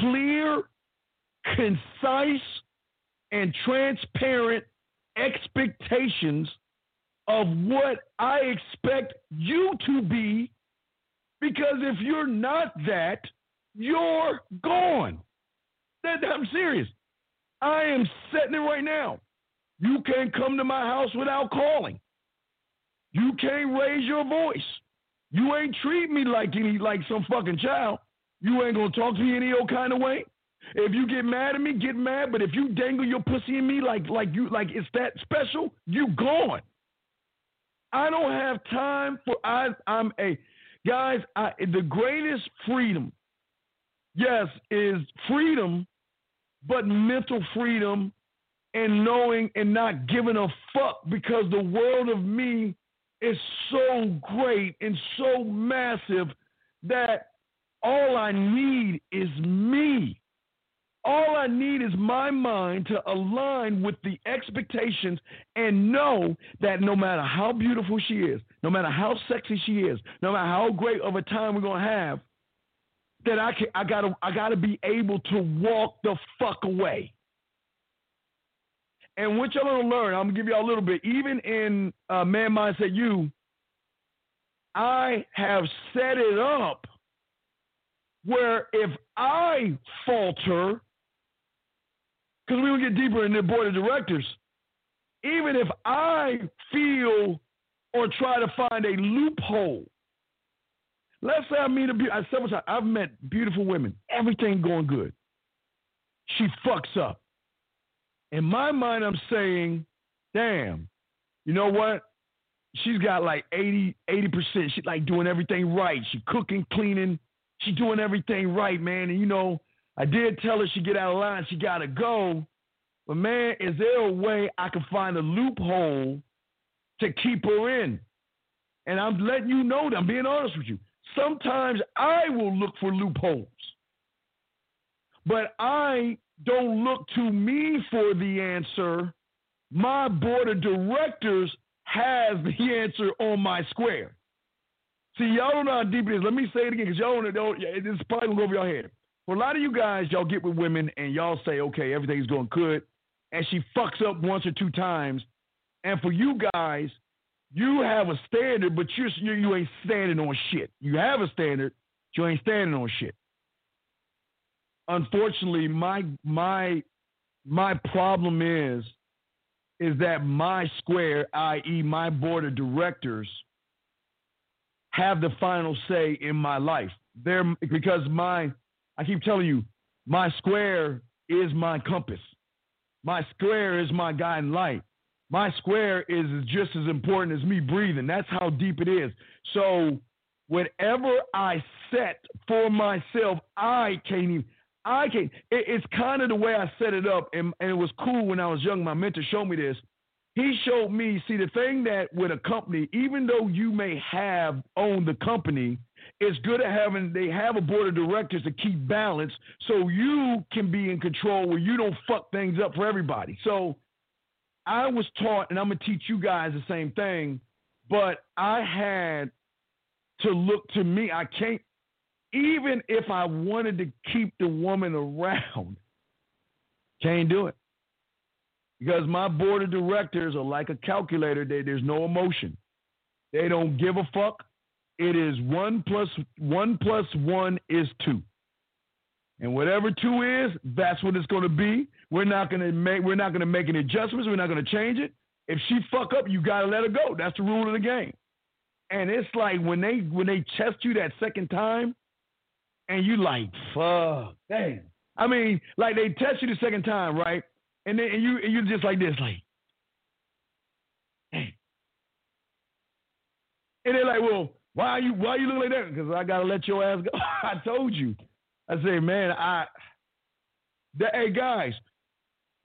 clear, concise, and transparent expectations of what I expect you to be. Because if you're not that, you're gone. That, I'm serious. I am setting it right now. You can't come to my house without calling. You can't raise your voice. You ain't treat me like any like some fucking child. You ain't gonna talk to me any old kind of way. If you get mad at me, get mad. But if you dangle your pussy in me like like you like it's that special, you gone. I don't have time for I I'm a guys. I the greatest freedom yes, is freedom, but mental freedom and knowing and not giving a fuck because the world of me is so great and so massive that all I need is me. All I need is my mind to align with the expectations and know that no matter how beautiful she is, no matter how sexy she is, no matter how great of a time we're going to have, that I can I gotta I gotta be able to walk the fuck away. And what y'all gonna learn, I'm gonna give y'all a little bit. Even in uh, Man Mindset U, I have set it up where if I falter, because we will get deeper in the board of directors, even if I feel or try to find a loophole Let's say I meet a times. I've met beautiful women. Everything going good. She fucks up. In my mind, I'm saying, damn, you know what? She's got like 80, 80%. She's like doing everything right. She cooking, cleaning. She doing everything right, man. And you know, I did tell her she get out of line. She got to go. But man, is there a way I can find a loophole to keep her in? And I'm letting you know that I'm being honest with you. Sometimes I will look for loopholes, but I don't look to me for the answer. My board of directors has the answer on my square. See, y'all don't know how deep it is. Let me say it again because y'all don't know. It's probably going to go over your head. For a lot of you guys, y'all get with women and y'all say, okay, everything's going good. And she fucks up once or two times. And for you guys, you have a standard, but you you ain't standing on shit. You have a standard, You ain't standing on shit. Unfortunately, my my my problem is is that my square, i.e., my board of directors, have the final say in my life. They're because my I keep telling you, my square is my compass. My square is my guiding light. My square is just as important as me breathing. That's how deep it is. So whatever I set for myself, I can't even. I can't. It, it's kind of the way I set it up, and, and it was cool when I was young. My mentor showed me this. He showed me. See, the thing that with a company, even though you may have owned the company, it's good at having they have a board of directors to keep balance, so you can be in control where you don't fuck things up for everybody. So I was taught, and I'm gonna teach you guys the same thing, but I had to look to me. I can't, even if I wanted to keep the woman around, can't do it. Because my board of directors are like a calculator. They, there's no emotion. They don't give a fuck. It is one plus one plus one is two. And whatever two is, that's what it's going to be. We're not to make we're not to make any adjustments. We're not to change it. If she fuck up, you got to let her go. That's the rule of the game. And it's like when they when they test you that second time, and you like fuck, damn. I mean, like they test you the second time, right? And then and you and you just like this, like. And they're like, well, why are you why are you looking like that? Because I gotta let your ass go. I told you. I say, man, I. The, hey guys,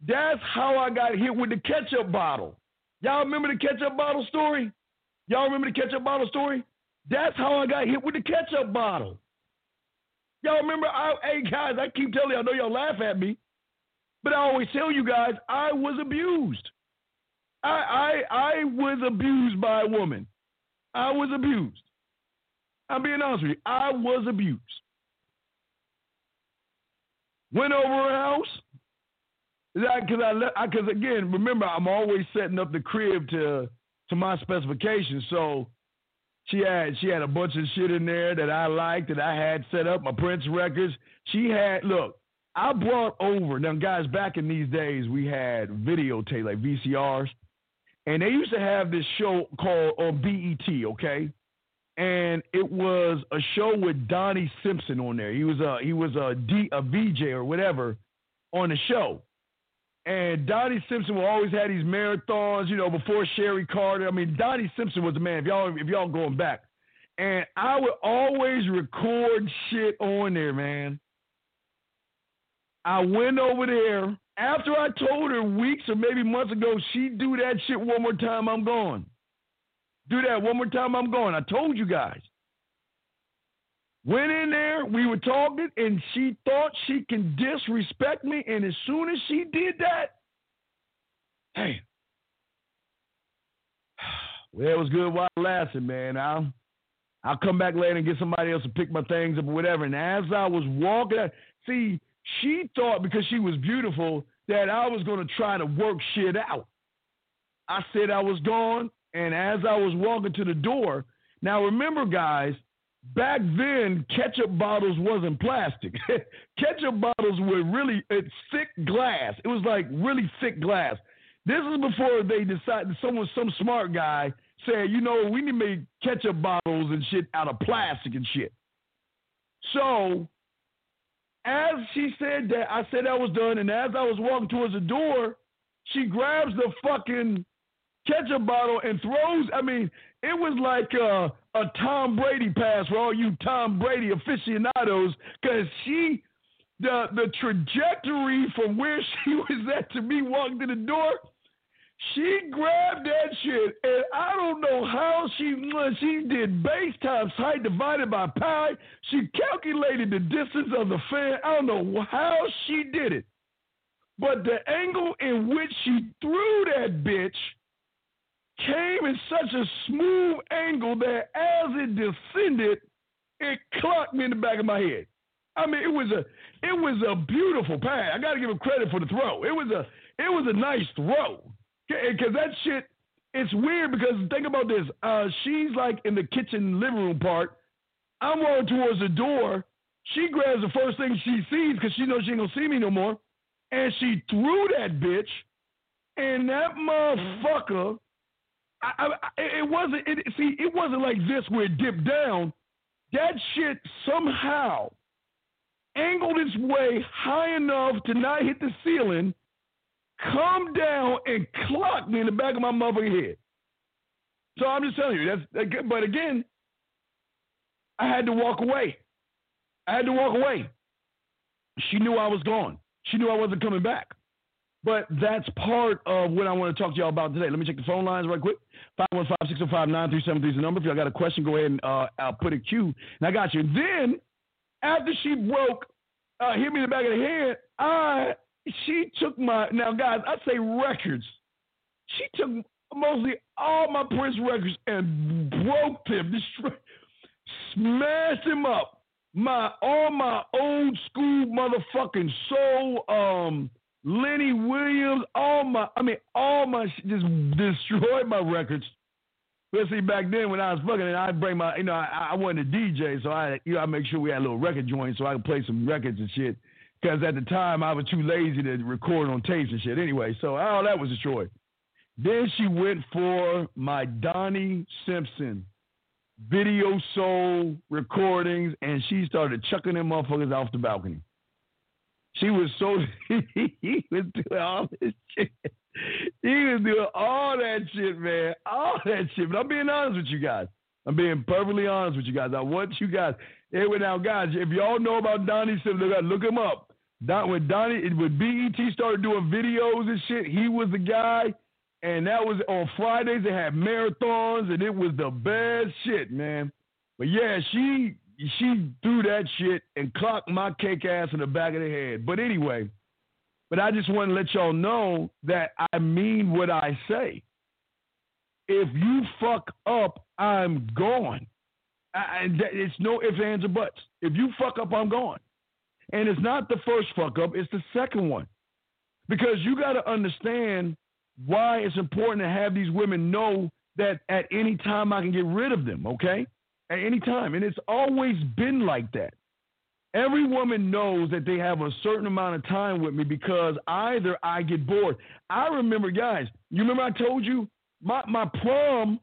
that's how I got hit with the ketchup bottle. Y'all remember the ketchup bottle story? Y'all remember the ketchup bottle story? That's how I got hit with the ketchup bottle. Y'all remember? I, hey guys, I keep telling you, I know y'all laugh at me, but I always tell you guys, I was abused. I I I was abused by a woman. I was abused. I'm being honest with you. I was abused. Went over her house. Because I, because again, remember, I'm always setting up the crib to to my specifications. So she had she had a bunch of shit in there that I liked that I had set up. My Prince records. She had look. I brought over now, guys. Back in these days, we had videotape like VCRs, and they used to have this show called um, on BET. Okay, and it was a show with Donnie Simpson on there. He was a he was a D a VJ or whatever on the show. And Donnie Simpson will always had these marathons, you know, before Sherry Carter. I mean, Donnie Simpson was the man. If y'all if y'all going back, and I would always record shit on there, man. I went over there after I told her weeks or maybe months ago, she do that shit one more time, I'm gone. Do that one more time, I'm going. I told you guys. Went in there, we were talking, and she thought she can disrespect me. And as soon as she did that, hey, well, it was good while it lasted, man. I'll, I'll come back later and get somebody else to pick my things up or whatever. And as I was walking, see, she thought because she was beautiful that I was going to try to work shit out. I said I was gone, and as I was walking to the door, now remember, guys, back then ketchup bottles wasn't plastic. ketchup bottles were really it's thick glass. It was like really thick glass. This is before they decided someone some smart guy said, you know, we need to make ketchup bottles and shit out of plastic and shit. So as she said that, I said that was done, and as I was walking towards the door, she grabs the fucking ketchup bottle and throws. I mean, it was like a, a Tom Brady pass for all you Tom Brady aficionados, because she, the the trajectory from where she was at to me walking to the door, she grabbed that shit, and I don't know how she she did base times height divided by pi. She calculated the distance of the fan. I don't know how she did it, but the angle in which she threw that bitch came in such a smooth angle that as it descended, it clocked me in the back of my head. I mean, it was a it was a beautiful pass. I got to give him credit for the throw. It was a it was a nice throw because that shit. It's weird because think about this. Uh, she's like in the kitchen living room part, I'm rolling towards the door. She grabs the first thing she sees because she knows she ain't gonna see me no more, and she threw that bitch. And that motherfucker, I, I, it wasn't. It, see, it wasn't like this where it dipped down. That shit somehow angled its way high enough to not hit the ceiling, come down and clock me in the back of my motherfucking head. So I'm just telling you, that's, but again, I had to walk away. I had to walk away. She knew I was gone. She knew I wasn't coming back. But that's part of what I want to talk to y'all about today. Let me check the phone lines right quick. 515-605-9373 is the number. If y'all got a question, go ahead and uh, I'll put a cue. And I got you. Then, after she broke, uh, hit me in the back of the head, I she took my, now guys, I say records. She took mostly all my Prince records and broke them, destroyed, smashed them up. My all my old school motherfucking soul, um, Lenny Williams, all my, I mean, all my just destroyed my records. Especially back then when I was fucking, and I'd bring my, you know, I, I wasn't a DJ, so I, you know, I make sure we had a little record joint so I could play some records and shit. Because at the time I was too lazy to record on tapes and shit. Anyway, so all that was destroyed. Then she went for my Donnie Simpson video soul recordings, and she started chucking them motherfuckers off the balcony. She was so he was doing all this shit. He was doing all that shit, man. All that shit. But I'm being honest with you guys. I'm being perfectly honest with you guys. I want you guys. Anyway, now, guys, if y'all know about Donnie Simpson, look him up. Don, when Donnie, when BET started doing videos and shit, he was the guy and that was on Fridays. They had marathons, and it was the best shit, man. But yeah, she she threw that shit and clocked my cake ass in the back of the head. But anyway, but I just want to let y'all know that I mean what I say. If you fuck up, I'm gone. I, it's no ifs, ands, or buts. If you fuck up, I'm gone. And it's not the first fuck up, it's the second one. Because you got to understand why it's important to have these women know that at any time I can get rid of them, okay? At any time. And it's always been like that. Every woman knows that they have a certain amount of time with me because either I get bored. I remember, guys, you remember I told you my, my prom,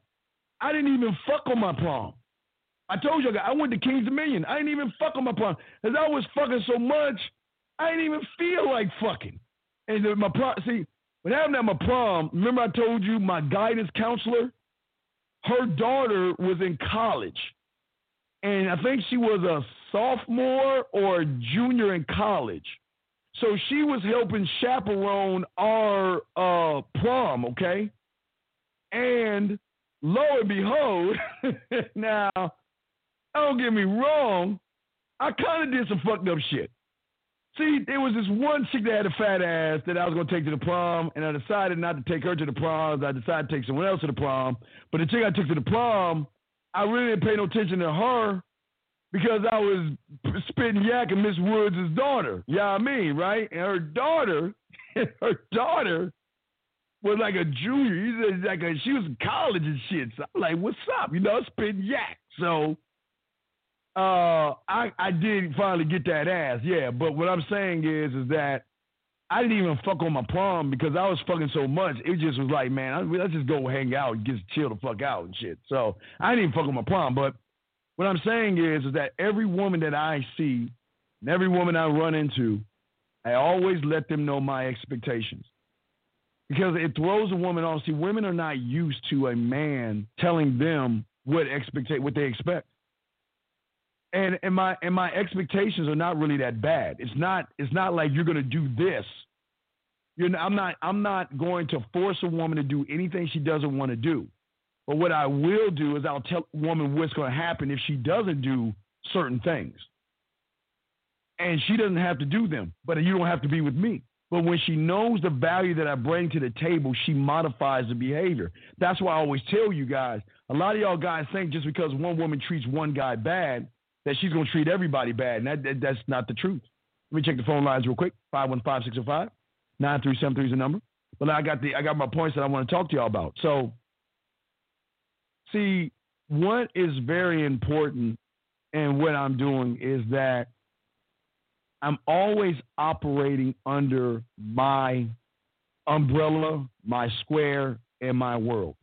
I didn't even fuck on my prom. I told you I went to Kings Dominion. I didn't even fuck on my prom because I was fucking so much, I didn't even feel like fucking. And my prom, see, what happened at my prom, remember I told you my guidance counselor, her daughter was in college. And I think she was a sophomore or a junior in college. So she was helping chaperone our uh, prom, okay? And lo and behold, now, don't get me wrong, I kind of did some fucked up shit. See, there was this one chick that had a fat ass that I was gonna take to the prom, and I decided not to take her to the prom. I decided to take someone else to the prom. But the chick I took to the prom, I really didn't pay no attention to her because I was spitting yak at Miss Woods' daughter. You know I mean, right? And her daughter, her daughter was like a junior. Like a, she was in college and shit. So I'm like, what's up? You know, spitting yak. So uh, I I did finally get that ass, yeah. But what I'm saying is, is that I didn't even fuck on my prom because I was fucking so much. It just was like, man, let's just go hang out and just chill the fuck out and shit. So I didn't even fuck on my prom. But what I'm saying is, is that every woman that I see and every woman I run into, I always let them know my expectations because it throws a woman off. See, women are not used to a man telling them what expect what they expect and and my and my expectations are not really that bad. It's not it's not like you're gonna do this. You're not, I'm not I'm not going to force a woman to do anything she doesn't want to do. But what I will do is I'll tell a woman what's to happen if she doesn't do certain things. And she doesn't have to do them, but you don't have to be with me. But when she knows the value that I bring to the table, she modifies the behavior. That's why I always tell you guys. A lot of y'all guys think just because one woman treats one guy bad, that she's going to treat everybody bad. And that, that, that's not the truth. Let me check the phone lines real quick. 515-605. 9373 is the number. But I got the I got my points that I want to talk to y'all about. So see, what is very important and what I'm doing is that I'm always operating under my umbrella, my square, and my world.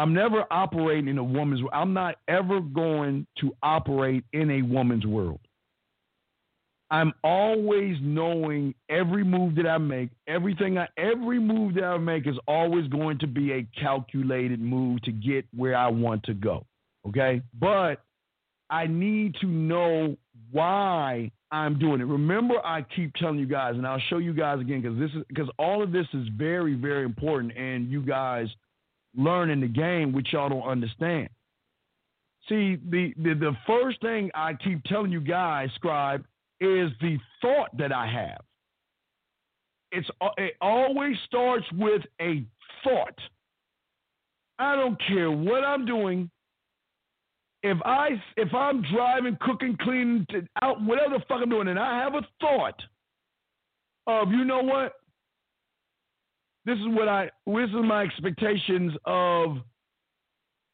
I'm never operating in a woman's world. I'm not ever going to operate in a woman's world. I'm always knowing every move that I make, everything I every move that I make is always going to be a calculated move to get where I want to go. Okay? But I need to know why I'm doing it. Remember, I keep telling you guys, and I'll show you guys again because this is because all of this is very, very important, and you guys learning the game, which y'all don't understand. See, the, the the first thing I keep telling you guys, scribe, is the thought that I have. It's uh, it always starts with a thought. I don't care what I'm doing. If I if I'm driving, cooking, cleaning, out whatever the fuck I'm doing, and I have a thought of you know what, this is what I this is my expectations of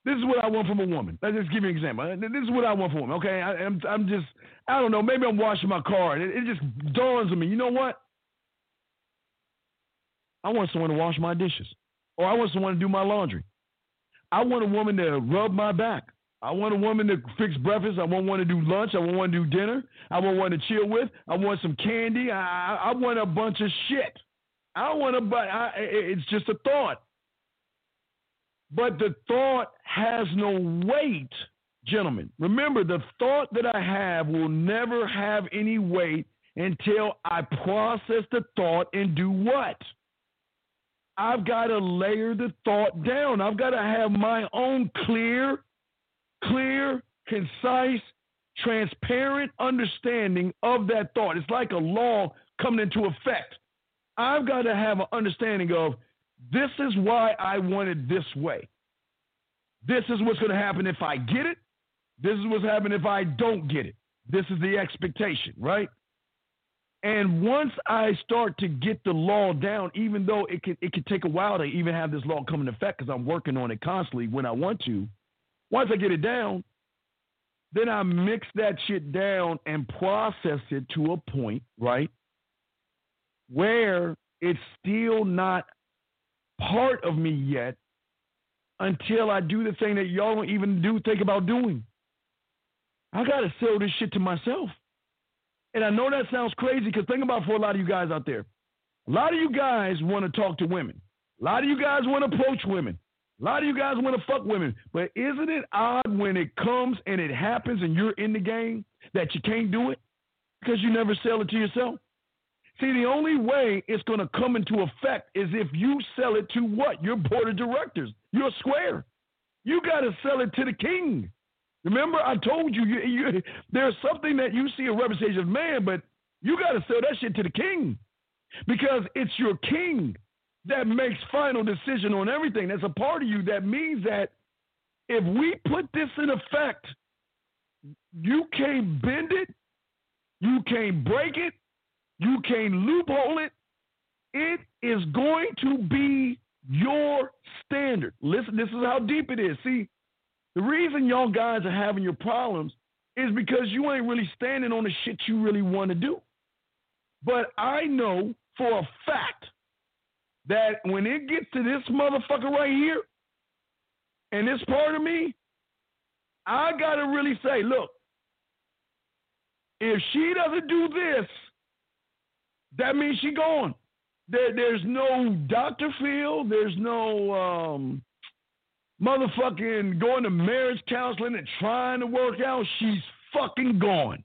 this is what I want from a woman. Let's just give you an example. This is what I want from a woman. Okay, I, am I'm, I'm just I don't know. Maybe I'm washing my car and it, it just dawns on me. You know what? I want someone to wash my dishes, or I want someone to do my laundry. I want a woman to rub my back. I want a woman to fix breakfast. I want one to do lunch. I want one to do dinner. I want one to chill with. I want some candy. I, I want a bunch of shit. I don't want to, but I, it's just a thought. But the thought has no weight, gentlemen. Remember, the thought that I have will never have any weight until I process the thought and do what? I've got to layer the thought down. I've got to have my own clear, clear, concise, transparent understanding of that thought. It's like a law coming into effect. I've got to have an understanding of this is why I want it this way. This is what's going to happen if I get it. This is what's happening if I don't get it. This is the expectation, right? And once I start to get the law down, even though it can it can take a while to even have this law come into effect because I'm working on it constantly when I want to. Once I get it down, then I mix that shit down and process it to a point, right? Where it's still not part of me yet until I do the thing that y'all don't even do think about doing. I gotta sell this shit to myself. And I know that sounds crazy because think about for a lot of you guys out there. A lot of you guys want to talk to women. A lot of you guys want to approach women. A lot of you guys want to fuck women. But isn't it odd when it comes and it happens and you're in the game that you can't do it because you never sell it to yourself? See, the only way it's going to come into effect is if you sell it to what? Your board of directors. You're square. You got to sell it to the king. Remember, I told you, you, you there's something that you see a representation of man, but you got to sell that shit to the king because it's your king that makes final decision on everything. That's a part of you. That means that if we put this in effect, you can't bend it, you can't break it, you can't loophole it. It is going to be your standard. Listen, this is how deep it is. See, the reason y'all guys are having your problems is because you ain't really standing on the shit you really want to do. But I know for a fact that when it gets to this motherfucker right here and this part of me, I got to really say, look, if she doesn't do this, that means she gone. There, there's no Dr. Phil. There's no um, motherfucking going to marriage counseling and trying to work out. She's fucking gone.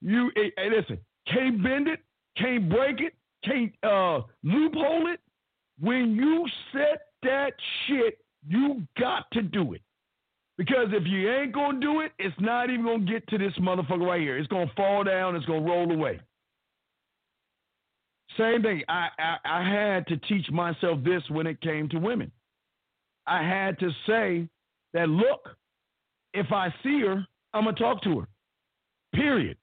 You, hey, hey, listen, can't bend it, can't break it, can't uh, loophole it. When you set that shit, you got to do it. Because if you ain't gonna do it, it's not even gonna get to this motherfucker right here. It's gonna fall down. It's gonna roll away. Same thing. I, I, I had to teach myself this when it came to women. I had to say that look, if I see her, I'm gonna talk to her. Period.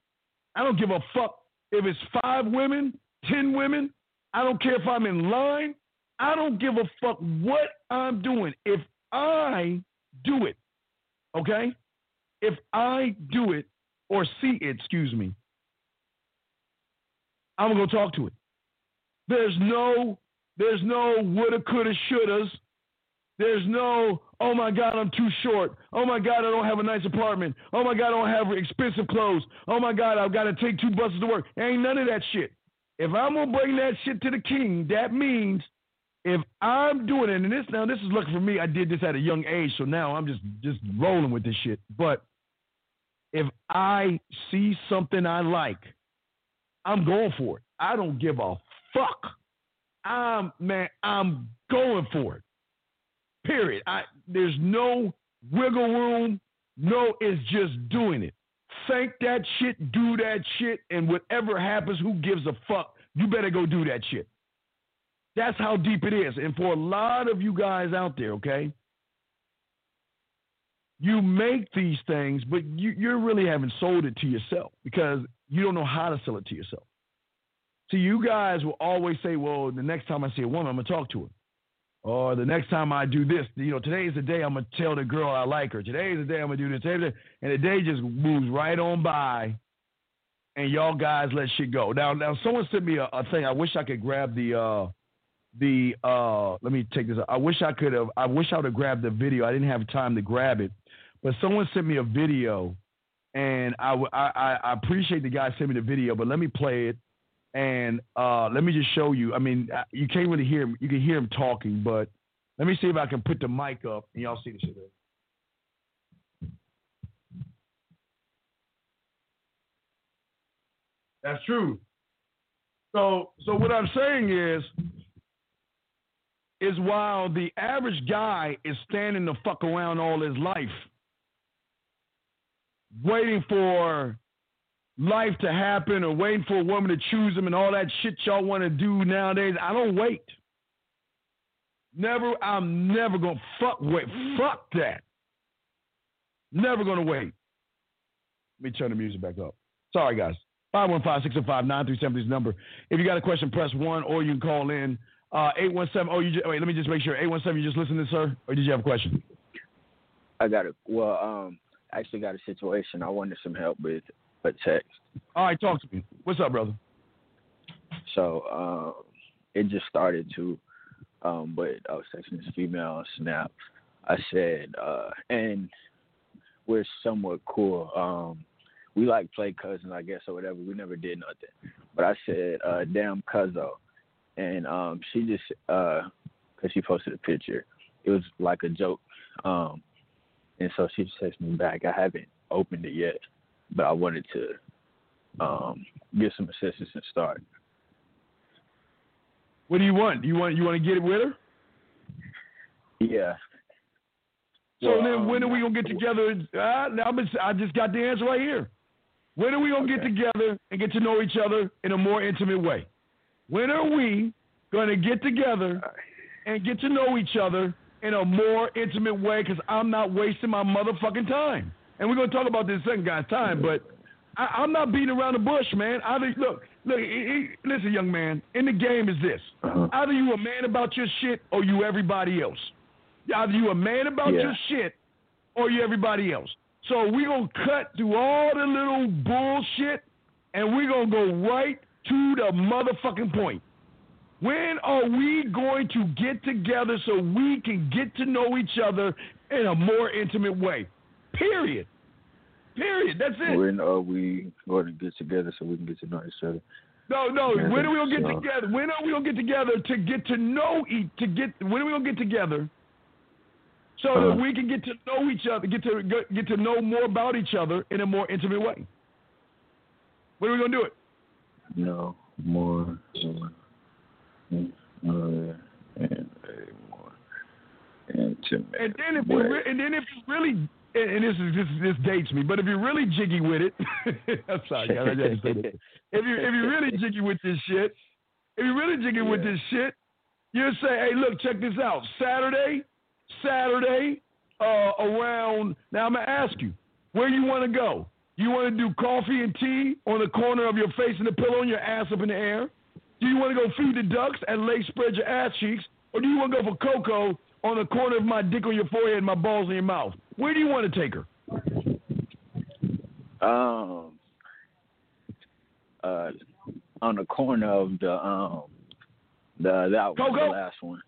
I don't give a fuck if it's five women, ten women. I don't care if I'm in line. I don't give a fuck what I'm doing. If I do it, okay? if I do it or see it, excuse me, I'm gonna go talk to it. There's no, there's no woulda, coulda, shouldas. There's no, oh my God, I'm too short. Oh my God, I don't have a nice apartment. Oh my God, I don't have expensive clothes. Oh my God, I've got to take two buses to work. Ain't none of that shit. If I'm gonna bring that shit to the king, that means if I'm doing it, and this now this is lucky for me, I did this at a young age, so now I'm just just rolling with this shit. But if I see something I like, I'm going for it. I don't give a fuck. I'm man, I'm going for it. Period. I there's no wiggle room. No, it's just doing it. Think that shit, do that shit, and whatever happens, who gives a fuck? You better go do that shit. That's how deep it is. And for a lot of you guys out there, okay, you make these things, but you, you really haven't sold it to yourself because you don't know how to sell it to yourself. See, you guys will always say, well, the next time I see a woman, I'm going to talk to her. Or the next time I do this, you know, today's the day I'm going to tell the girl I like her. Today's the day I'm going to do this. And the day just moves right on by and y'all guys let shit go. Now, now someone sent me a, a thing. I wish I could grab the, uh, the, uh, let me take this. I wish I could have, I wish I would have grabbed the video. I didn't have time to grab it, but someone sent me a video and I, I, I appreciate the guy sent me the video, but let me play it and uh, let me just show you. I mean, uh, you can't really hear him. You can hear him talking, but let me see if I can put the mic up and y'all see the shit. That's true. So, so what I'm saying is, is while the average guy is standing the fuck around all his life, waiting for life to happen or waiting for a woman to choose him and all that shit y'all want to do nowadays. I don't wait. Never, I'm never gonna fuck wait. Fuck that. Never gonna wait. Let me turn the music back up. Sorry, guys. 515-605-9370 is number. If you got a question, press one, or you can call in. Uh, 817. Oh, you just, wait. Let me just make sure. 817. You just listening, sir, or did you have a question? I got it. Well, um, I actually got a situation I wanted some help with a text. All right, talk to me. What's up, brother? So um, it just started to, um, but I was texting this female on Snap. I said, uh, and we're somewhat cool. Um, we like play cousins, I guess, or whatever. We never did nothing. But I said, uh, damn cuzzo. And um, she just, because uh, she posted a picture, it was like a joke. Um, and so she just texted me back. I haven't opened it yet but I wanted to um, get some assistance and start. What do you want? Do you want you want to get it with her? Yeah. So well, then, when um, are we gonna get together? Uh, I just got the answer right here. When are we gonna okay. get together and get to know each other in a more intimate way? When are we gonna get together and get to know each other in a more intimate way? Because I'm not wasting my motherfucking time and we're gonna talk about this second guy's time, but I, am not beating around the bush, man. I look, look, he, he, listen, young man. In the game is this: uh-huh. either you a man about your shit, or you everybody else. Either you a man about yeah. your shit, or you everybody else. So we gonna cut through all the little bullshit, and we gonna go right to the motherfucking point. When are we going to get together so we can get to know each other in a more intimate way? Period. Period. That's it. When are we going to get together so we can get to know each other? No, no. When are we gonna get so, together? When are we gonna get together to get to know each? To get when are we gonna get together? So uh, that uh-huh. we can get to know each other, get to get to know more about each other in a more intimate way. When are we gonna do it? No more, more, and more intimate. And then if way. Re- and then if you really and this is this, this dates me, but if you're really jiggy with it, I'm sorry, I to say that. If you if you're really jiggy with this shit, if you're really jiggy yeah. with this shit, you say, hey, look, check this out. Saturday, Saturday, uh, around. Now I'm gonna ask you, where you want to go? You want to do coffee and tea on the corner of your face and the pillow and your ass up in the air? Do you want to go feed the ducks and lay spread your ass cheeks, or do you want to go for cocoa on the corner of my dick on your forehead and my balls in your mouth? Where do you want to take her? Um, uh, on the corner of the um, the that one, the last one.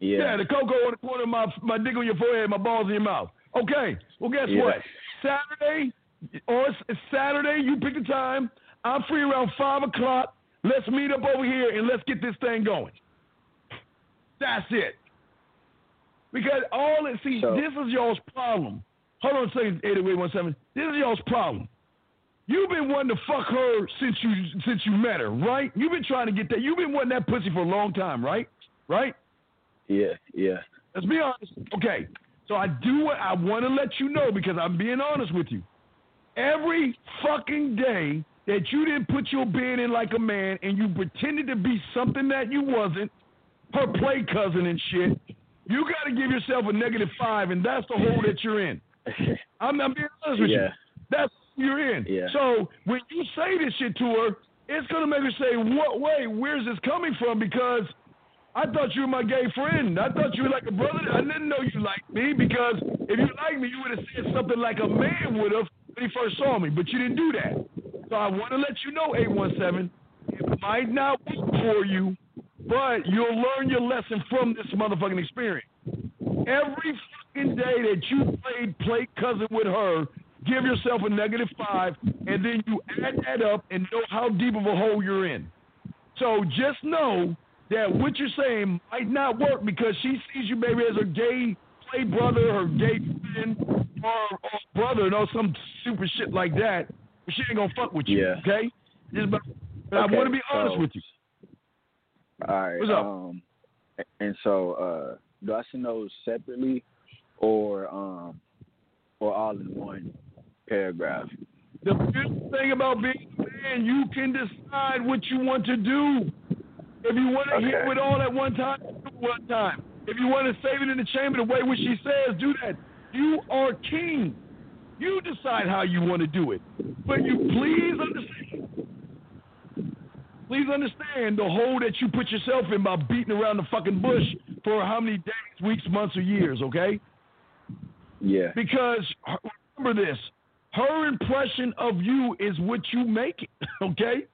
Yeah. Yeah, the cocoa on the corner of my my dick on your forehead, my balls in your mouth. Okay. Well, guess Yeah. what? Saturday or it's, it's Saturday. You pick the time. I'm free around five o'clock. Let's meet up over here and let's get this thing going. That's it. Because all it see, So- this is y'all's problem. Hold on a second, 80817. This is y'all's problem. You've been wanting to fuck her since you since you met her, right? You've been trying to get that. You've been wanting that pussy for a long time, right? Right? Yeah, yeah. Let's be honest. Okay. So I do what I want to let you know because I'm being honest with you. Every fucking day that you didn't put your bed in like a man and you pretended to be something that you wasn't, her play cousin and shit, you got to give yourself a negative five, and that's the hole that you're in. I'm, I'm being honest with you. Yeah. That's what you're in. Yeah. So when you say this shit to her, it's gonna make her say, "What? way? where's this coming from?" Because I thought you were my gay friend. I thought you were like a brother. I didn't know you liked me because if you liked me, you would have said something like a man would have when he first saw me. But you didn't do that. So I want to let you know, eight one seven, it might not work for you, but you'll learn your lesson from this motherfucking experience. Every fucking day that you played play cousin with her, give yourself a negative five, and then you add that up and know how deep of a hole you're in. So just know that what you're saying might not work because she sees you maybe as a gay play brother or gay friend or, or brother, you know, some super shit like that. But she ain't gonna fuck with you, Yeah. okay? Just, but, but I want to be honest so- with you. All right. What's up? Um, and so, uh, do I send those separately, or um, or all in one paragraph? The beautiful thing about being a man, you can decide what you want to do. If you want to hit Okay. with all at one time, do it one time. If you want to save it in the chamber the way which she says, do that. You are king. You decide how you want to do it. But you please understand. Please understand the hole that you put yourself in by beating around the fucking bush for how many days, weeks, months, or years, okay? Yeah. Because remember this, her impression of you is what you make it, okay?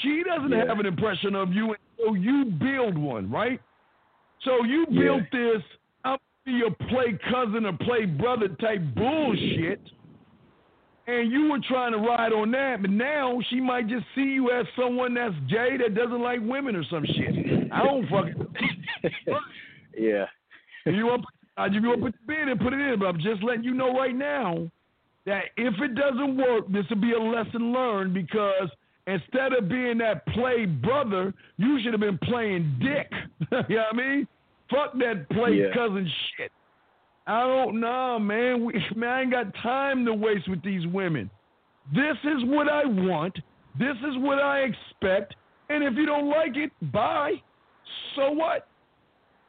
She doesn't Yeah. have an impression of you until you build one, right? So you Yeah. built this I'm be your play cousin or play brother type bullshit. And you were trying to ride on that, but now she might just see you as someone that's gay that doesn't like women or some shit. I don't fucking. yeah. If you want, I give you a put the bid and put it in, but I'm just letting you know right now that if it doesn't work, this will be a lesson learned because instead of being that play brother, you should have been playing dick. you know what I mean? Fuck that play Yeah. cousin shit. I don't know, man. We, man, I ain't got time to waste with these women. This is what I want. This is what I expect. And if you don't like it, bye. So what?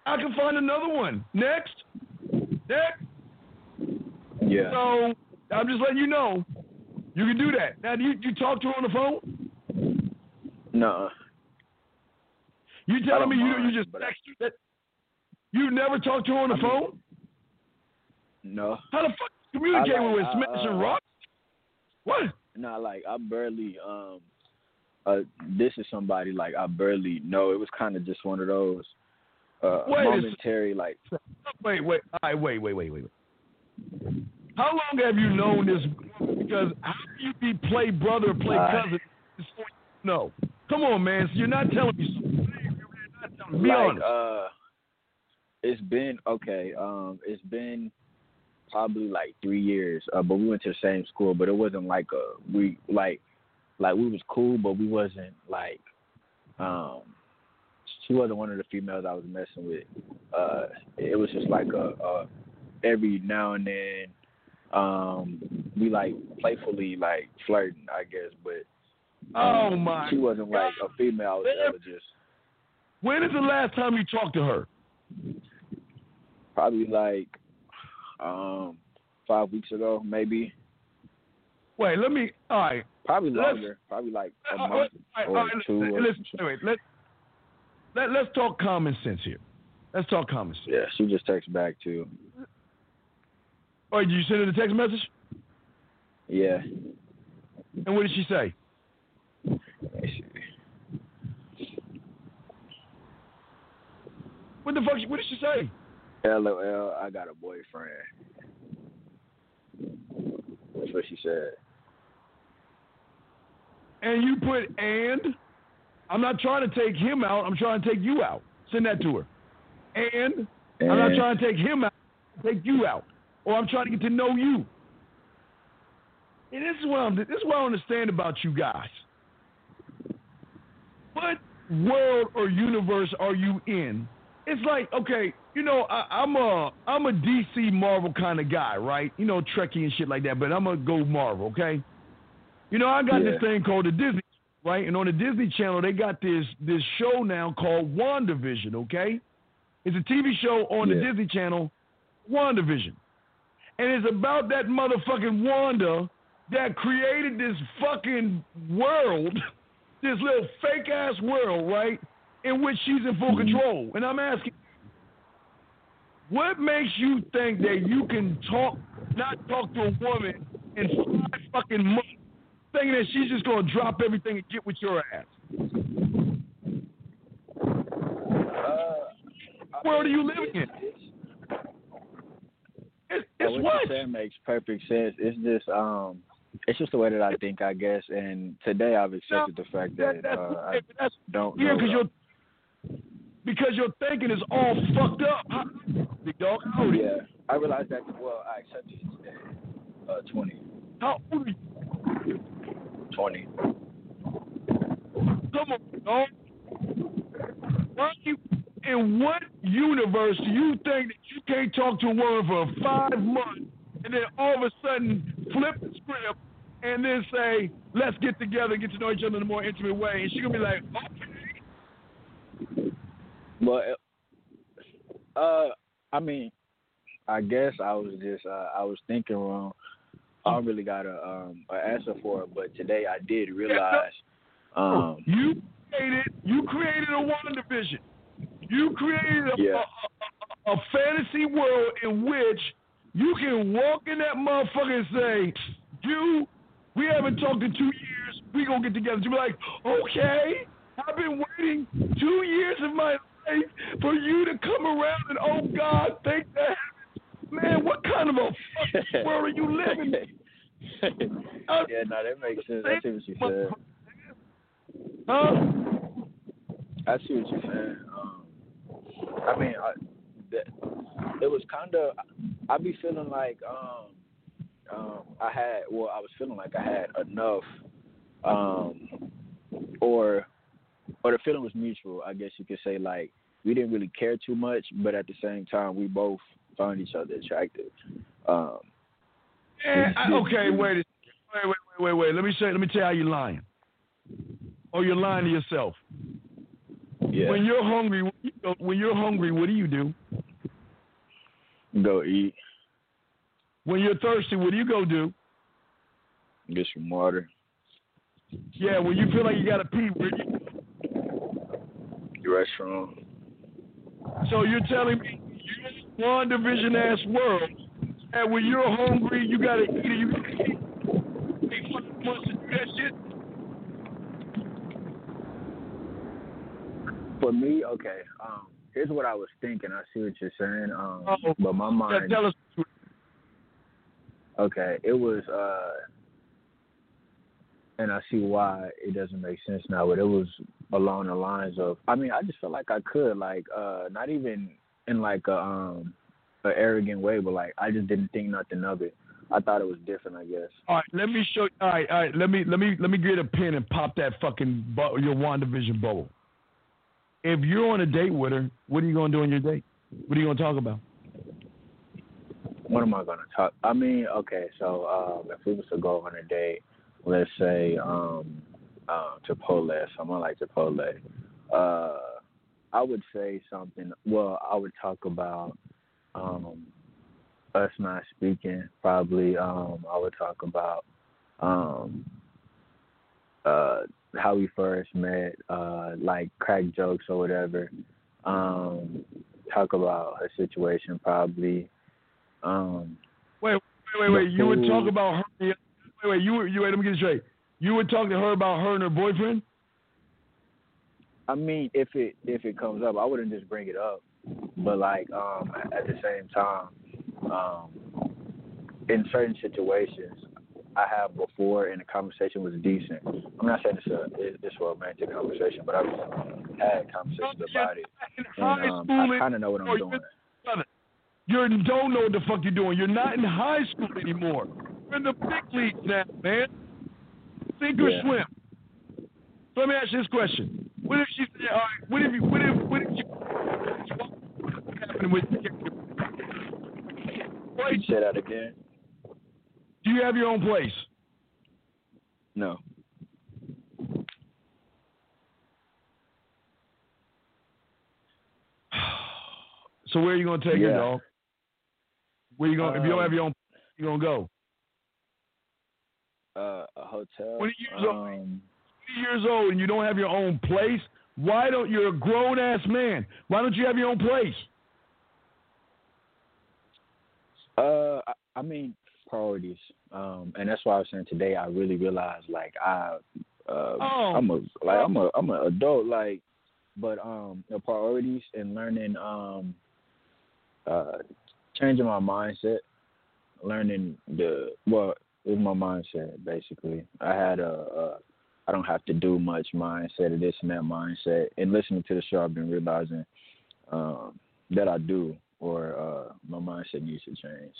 I can find another one. Next. Next. Yeah. So I'm just letting you know. You can do that. Now, do you, you talk to her on the phone? No. You telling me you mind, you just but text her that you never talked to her on the I mean- phone? No. How the fuck you communicate like- with I- Smash and uh, Rock? What? No, like I barely um uh this is somebody like I barely know. It was kinda just one of those uh Wait momentary like Wait, wait, all right, wait, wait, wait, wait. How long have you known this? Because how can you be play brother or play Uh, cousin? No, come on, man. So you're not telling me something. You're not telling me. Be like honest. uh it's been okay, um it's been probably like three years, uh but we went to the same school, but it wasn't like a we like like we was cool but we wasn't like um she wasn't one of the females I was messing with. Uh it was just like a, a every now and then um we like playfully like flirting I guess, but um, Oh, my she wasn't like a female I was just when is the last time you talked to her? probably like um five weeks ago, maybe. Wait, let me. All right. Probably Let's- longer. Probably like a All right, month right, or right, two. or Let's, wait, let, let, let's talk common sense here. Let's talk common sense. Yeah, she just texted back too. Right, did you send her the text message? Yeah. And what did she say? What the fuck? What did she say? LOL, I got a boyfriend. That's what she said. And you put and? I'm not trying to take him out. I'm trying to take you out. Send that to her. And, and I'm not trying to take him out. Take you out. Or I'm trying to get to know you. And this is what I'm. This is what I understand about you guys. What world or universe are you in? It's like okay, you know, I, am a I'm a DC Marvel kind of guy, right? You know, Trekkie and shit like that. But I'm gonna go Marvel, okay? You know, I got yeah. this thing called the Disney, right? And on the Disney Channel, they got this this show now called WandaVision, okay? It's a TV show on yeah. the Disney Channel, WandaVision, and it's about that motherfucking Wanda that created this fucking world, this little fake ass world, right? In which she's in full mm-hmm. control. And I'm asking, what makes you think that you can talk, not talk to a woman in five fucking months, thinking that she's just gonna drop everything and get with your ass? Uh, world are you living in? It's, it's what, what? said makes perfect sense. It's just um it's just the way that I think, I guess. And today I've accepted no, the fact that, that, uh, I that's, don't. Yeah, because you're because your thinking is all fucked up. Big dog, how old Yeah, I realized that. Well, I accepted it today. Uh, twenty. How old are you? Twenty. Come on, dog. Why you? In what universe do you think that you can't talk to a woman for five months and then all of a sudden flip the script and then say, let's get together and get to know each other in a more intimate way. And she's going to be like, okay. Well, uh, I mean, I guess I was just, uh, I was thinking wrong. I don't really got a um an answer for it, but today I did realize. Um, you created, you created a WandaVision. You created a, yeah. a, a, a fantasy world in which you can walk in that motherfucker and say, "You, we haven't talked in two years. We gonna get together." You be like, "Okay, I've been waiting two years of my life for you to come around, and oh God, thank that." Man, what kind of a fucking world are you living in? yeah, no, that makes sense. I see what you said. Huh? I see what you're saying. Um, I mean, I, that, it was kind of. I'd be feeling like um, um, I had. Well, I was feeling like I had enough, um, or or the feeling was mutual. I guess you could say like we didn't really care too much, but at the same time we both found each other attractive. Um, I, okay, wait, wait, wait, wait, wait, wait. Let me say. Let me tell you how you're lying. Or you're lying to yourself. Yeah. When you're hungry, when you're hungry, what do you do? Go eat. When you're thirsty, what do you go do? Get some water. Yeah, when you feel like you gotta pee, where do you? Restaurant. So you're telling me you're WandaVision ass world, and when you're hungry, you gotta eat it. You gotta eat. Take five months to do that shit. For me, okay. Um, here's what I was thinking. I see what you're saying. Um, Oh, but my mind. Tell us. Okay, it was, uh, and I see why it doesn't make sense now. But it was along the lines of. I mean, I just felt like I could, like, uh, not even in like a um, a arrogant way, but like I just didn't think nothing of it. I thought it was different. I guess. All right, let me show. All right, all right. Let me let me let me get a pen and pop that fucking bu- your WandaVision bubble. If you're on a date with her, what are you gonna do on your date? What are you gonna talk about? What am I gonna talk? I mean, okay, so um, if we was to go on a date, let's say um, uh, Chipotle, someone like Chipotle, uh, I would say something. Well, I would talk about um, us not speaking. Probably, um, I would talk about um, uh, how we first met, uh, like crack jokes or whatever. Um, talk about her situation, probably. Um, Wait, wait, wait, wait. You would talk about her. Wait, wait. You were you wait. Let me get it straight. You were talking to her about her and her boyfriend. I mean, if it if it comes up, I wouldn't just bring it up. But like um at the same time, um in certain situations, I have before, and the conversation was decent. I'm not saying it's a it's a romantic conversation, but I've had conversations about it, and um, I kind of know what I'm doing. You don't know what the fuck you're doing. You're not in high school anymore. In the big leagues now, man. Sink or Yeah. swim. So let me ask you this question: What if she said, "All right, what if you, what if, what if you, what happened with you say that again? Do you have your own place? No. So where are you gonna take Yeah. dog? Where you going? if you don't Um, have your own, you gonna go? Uh, a hotel. When you use a- um, years old and you don't have your own place, why don't you're a grown ass man? Why don't you have your own place? Uh, I, I mean priorities. Um, and that's why I was saying today. I really realized like I, uh, Oh. I'm a like I'm a I'm an adult like, but um, the priorities and learning um, uh, changing my mindset, learning the well, was my mindset basically. I had a, a I don't have to do much mindset or this and that mindset. And listening to the show, I've been realizing um, that I do, or uh, my mindset needs to change.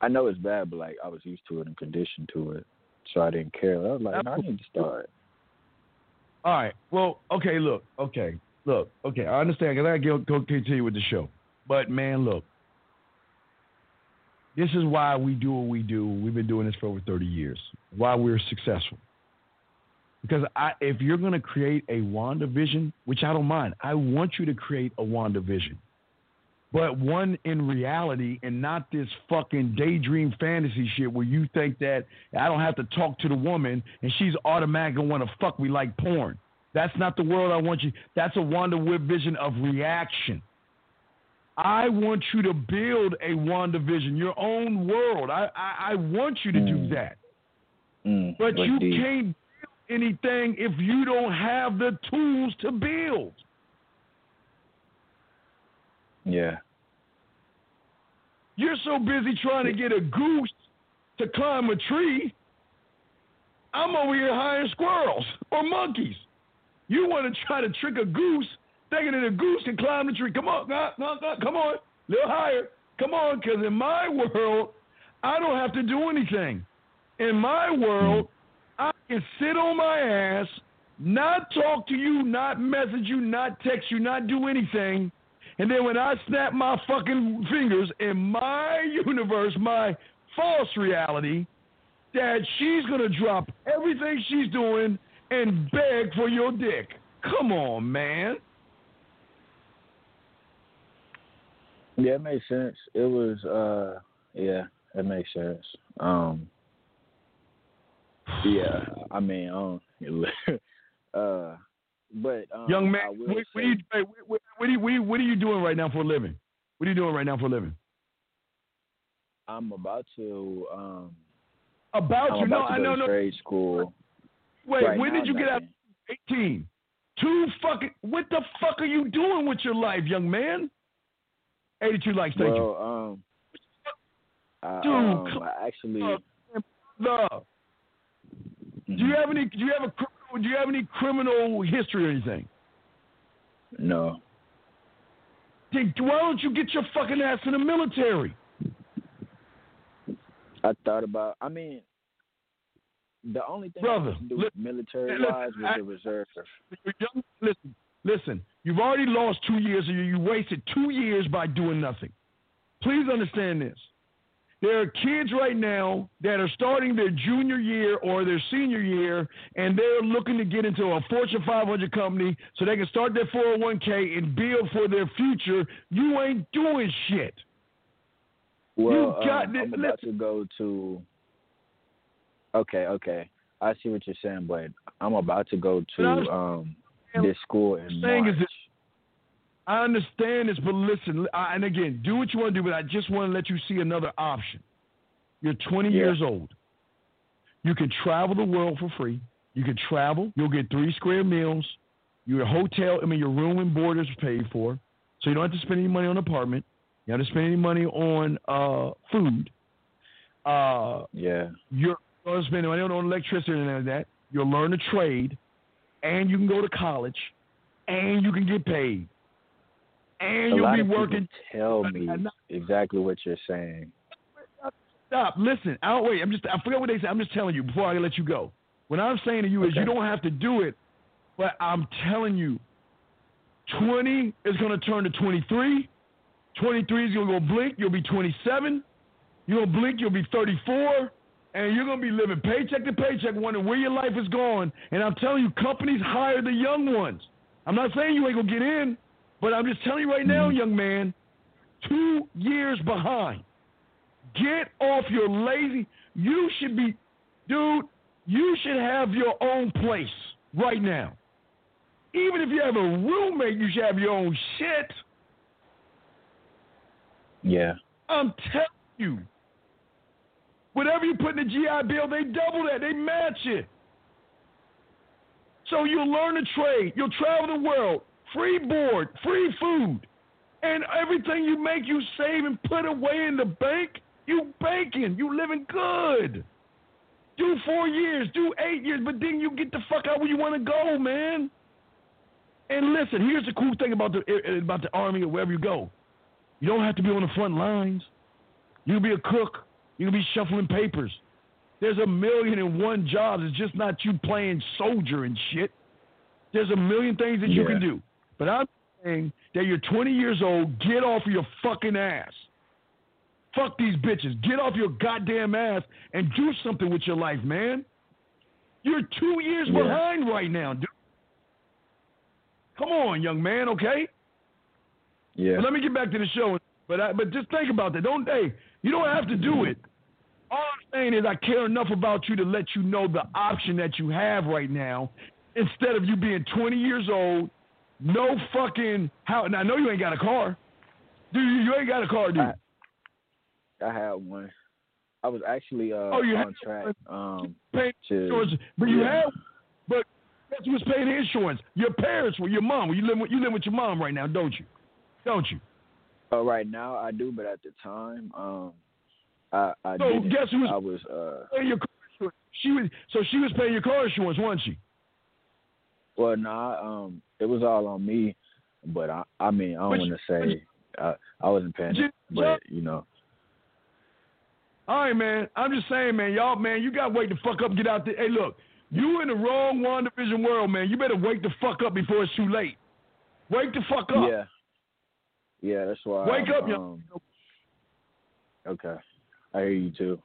I know it's bad, but like I was used to it and conditioned to it, so I didn't care. I was like, I need to start. All right. Well, okay. Look. Okay. Look. Okay. I understand. Cause I gotta go continue with the show. But man, look. This is why we do what we do. We've been doing this for over 30 years. Why we're successful. Because I, if you're going to create a WandaVision, which I don't mind, I want you to create a WandaVision. But one in reality and not this fucking daydream fantasy shit where you think that I don't have to talk to the woman and she's automatically going to fuck me like porn. That's not the world I want you. That's a Wanda Whip vision of reaction. I want you to build a WandaVision, your own world. I, I, I want you to do Mm. that. Mm, But you the- can't build anything if you don't have the tools to build. Yeah. You're so busy trying to get a goose to climb a tree. I'm over here hiring squirrels or monkeys. You want to try to trick a goose, thinking that a goose can climb the tree. Come on, no, no, no, come on, a little higher. Come on, because in my world, I don't have to do anything. In my world, I can sit on my ass, not talk to you, not message you, not text you, not do anything. And then when I snap my fucking fingers in my universe, my false reality, that she's gonna drop everything she's doing and beg for your dick. Come on, man. Yeah, it makes sense. It was uh yeah, it makes sense. Um yeah, I mean, um uh but um, Young man, what, what, say- are you, what, what, are you, what, are you, what are you doing right now for a living? What are you doing right now for a living? I'm about to um About I'm you? No, about to I know. No, trade school. wait. Right when now, did you get out? 18. Two fucking. What the fuck are you doing with your life, young man? 82 likes. Thank you. Well, um Dude, um, I actually. Love. Do you mhm, have any? Do you have a? criminal- Do you have any criminal history or anything? no. Then why don't you get your fucking ass in the military? I thought about. I mean, the only thing Brother, I to do li- military listen, wise was the reserve. Listen, listen. You've already lost two years, and you you wasted two years by doing nothing. Please understand this. There are kids right now that are starting their junior year or their senior year, and they're looking to get into a Fortune 500 company so they can start their 401k and build for their future. You ain't doing shit. Well, got um. I'm about to go to. Okay, okay, I see what you're saying, but I'm about to go to um this school in March. is I understand this, but listen, I, and again, do what you want to do, but I just want to let you see another option. You're 20 Yeah. years old. You can travel the world for free. You can travel. You'll get three square meals. Your hotel, I mean, your room and board is paid for. So you don't have to spend any money on apartment. You don't have to spend any money on uh, food. Uh, Yeah. you're going to spend money on electricity and of that. You'll learn a trade, and you can go to college, and you can get paid, and A you'll be working. tell me exactly what you're saying. Stop. Listen. I don't wait. I'm just. I forgot what they said. I'm just telling you before I let you go. What I'm saying to you is you don't have to do it, but I'm telling you, 20 is going to turn to 23. 23 is going to go blink. You'll be 27. You'll blink. You'll be 34. And you're going to be living paycheck to paycheck, wondering where your life is going. And I'm telling you, companies hire the young ones. I'm not saying you ain't going to get in, but I'm just telling you right now, mm-hmm. young man, two years behind. Get off your lazy. You should be, dude. You should have your own place right now. Even if you have a roommate, you should have your own shit. Yeah. I'm telling you. Whatever you put in the GI Bill, they double that. They match it. So you'll learn a trade. You'll travel the world. Free board, free food. And everything you make, you save and put away in the bank. You banking. You living good. Do four years, do eight years, but then you get the fuck out where you want to go, man. And listen, here's the cool thing about the eh, about the army or wherever you go. You don't have to be on the front lines. You can be a cook. You can be shuffling papers. There's a million and one jobs. It's just not you playing soldier and shit. There's a million things that you Yeah. can do. But I'm saying that you're 20 years old. Get off your fucking ass. Fuck these bitches. Get off your goddamn ass and do something with your life, man. You're two years Yeah. behind right now, dude. Come on, young man, okay? Yeah. But let me get back to the show. But I, but just think about that. Don't hey, you don't have to do it. All I'm saying is I care enough about you to let you know the option that you have right now, instead of you being 20 years old, no fucking how. And I know you ain't got a car. Do you? You ain't got a car, do you? I, I had one. I was actually uh, Oh, you had on track. Um, to, insurance, but you yeah. have. But who was paying the insurance? Your parents were your mom. You live with you live with your mom right now, don't you? Don't you? Uh, right now I do, but at the time, um, I I So didn't. guess who was I was uh, paying your car insurance? She was so she was paying your car insurance, wasn't she? well, nah, um, it was all on me, but I I mean I don't want to say I I wasn't paying you- but you know, All right, man. I'm just saying, man. Y'all, man, you got to wake the fuck up. and Get out there. Hey, look, you in the wrong WandaVision world, man. You better wake the fuck up before it's too late. Wake the fuck up. yeah, yeah, that's why. Wake I'm, up, um, Okay, I hear you too.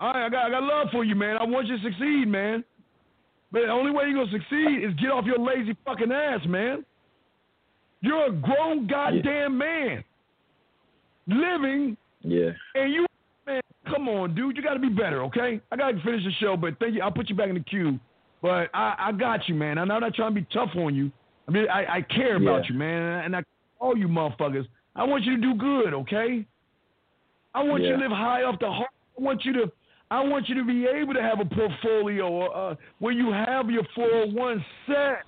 All right, I got, I got love for you, man. I want you to succeed, man. But the only way you're gonna succeed is get off your lazy fucking ass, man. You're a grown goddamn man, living, Yeah, and you, man. Come on, dude. You got to be better, okay? I got to finish the show, but thank you. I'll put you back in the queue. But I, I got you, man. I'm not trying to be tough on you. I mean, I, I care about Yeah. you, man, and I all you motherfuckers. I want you to do good, okay? I want you to live high off the heart. I want you to I want you to be able to have a portfolio uh, where you have your 401 set,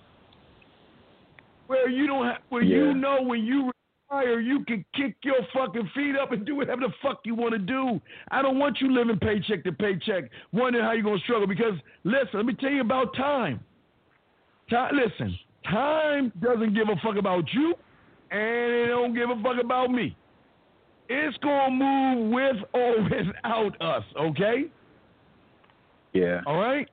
where you don't have, where you know when you retire you can kick your fucking feet up and do whatever the fuck you want to do. I don't want you living paycheck to paycheck, wondering how you're gonna struggle. Because listen, let me tell you about time. Time, listen, time doesn't give a fuck about you, and it don't give a fuck about me. It's gonna move with or without us, okay? yeah, All right?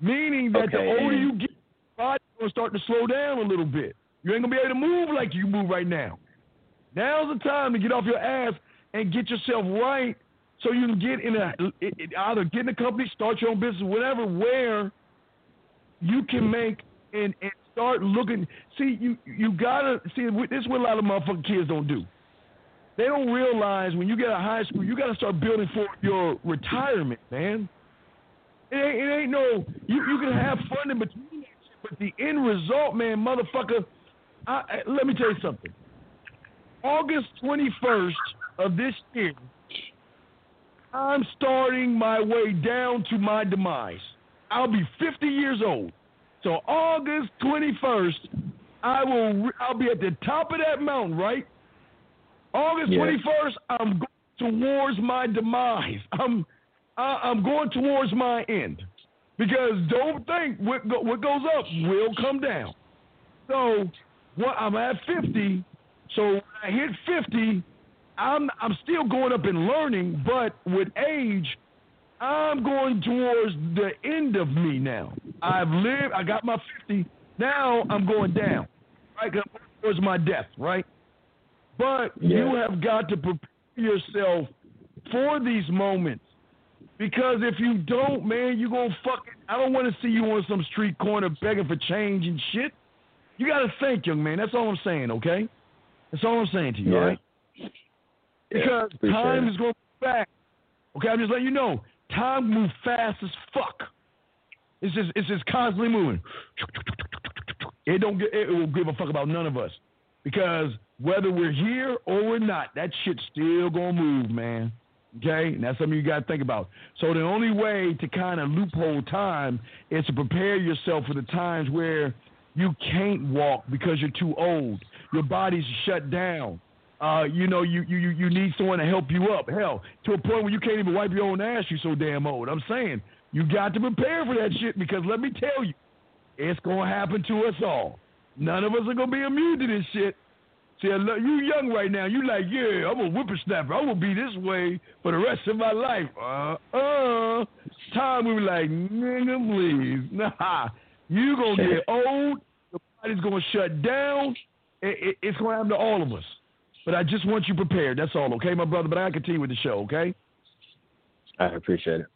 Meaning that the older you get, body's gonna start to slow down a little bit. You ain't gonna be able to move like you move right now. Now's the time to get off your ass and get yourself right so you can get in a it, it, either get in a company, start your own business, whatever, where you can make and, and start looking. See, you you gotta see. This is what a lot of motherfucking kids don't do. They don't realize when you get out of high school, you gotta start building for your retirement, man. It ain't, it ain't no you. You can have fun in between but the end result, man, motherfucker. I, I, let me tell you something. August twenty first of this year, I'm starting my way down to my demise. I'll be 50 years old. So August 21st, I will. I'll be at the top of that mountain, right? August 21st, I'm going towards my demise. I'm I'm going towards my end. Because don't think what, go, what goes up will come down. So what I'm at 50. So when I hit 50, I'm I'm still going up and learning, but with age, I'm going towards the end of me now. I've lived. I got my 50. Now I'm going down. Right, towards my death. Right. But yeah. you have got to prepare yourself for these moments because if you don't, man, you're going to fuck it. I don't want to see you on some street corner begging for change and shit. You got to think, young man. That's all I'm saying, okay? That's all I'm saying to you, yeah. right? Because yeah, time it. is going back. Okay, I'm just letting you know. Time moves fast as fuck. It's just it's just constantly moving. It don't get it will give a fuck about none of us. Because whether we're here or we're not, that shit's still gonna move, man. Okay, and that's something you got to think about. So the only way to kind of loophole time is to prepare yourself for the times where you can't walk because you're too old. Your body's shut down. Uh, you know, you, you you need someone to help you up. Hell, to a point where you can't even wipe your own ass. You're so damn old. I'm saying you got to prepare for that shit because let me tell you, it's gonna happen to us all. None of us are gonna be immune to this shit. See, you young right now. You like, yeah, I'm a whippersnapper. I'm gonna be this way for the rest of my life. Uh, uh. Time we were like, nigga, please, nah. You gonna get old. Your body's gonna shut down. It, it, it's gonna happen to all of us. But I just want you prepared. That's all, okay, my brother. But I continue with the show, okay? I appreciate it.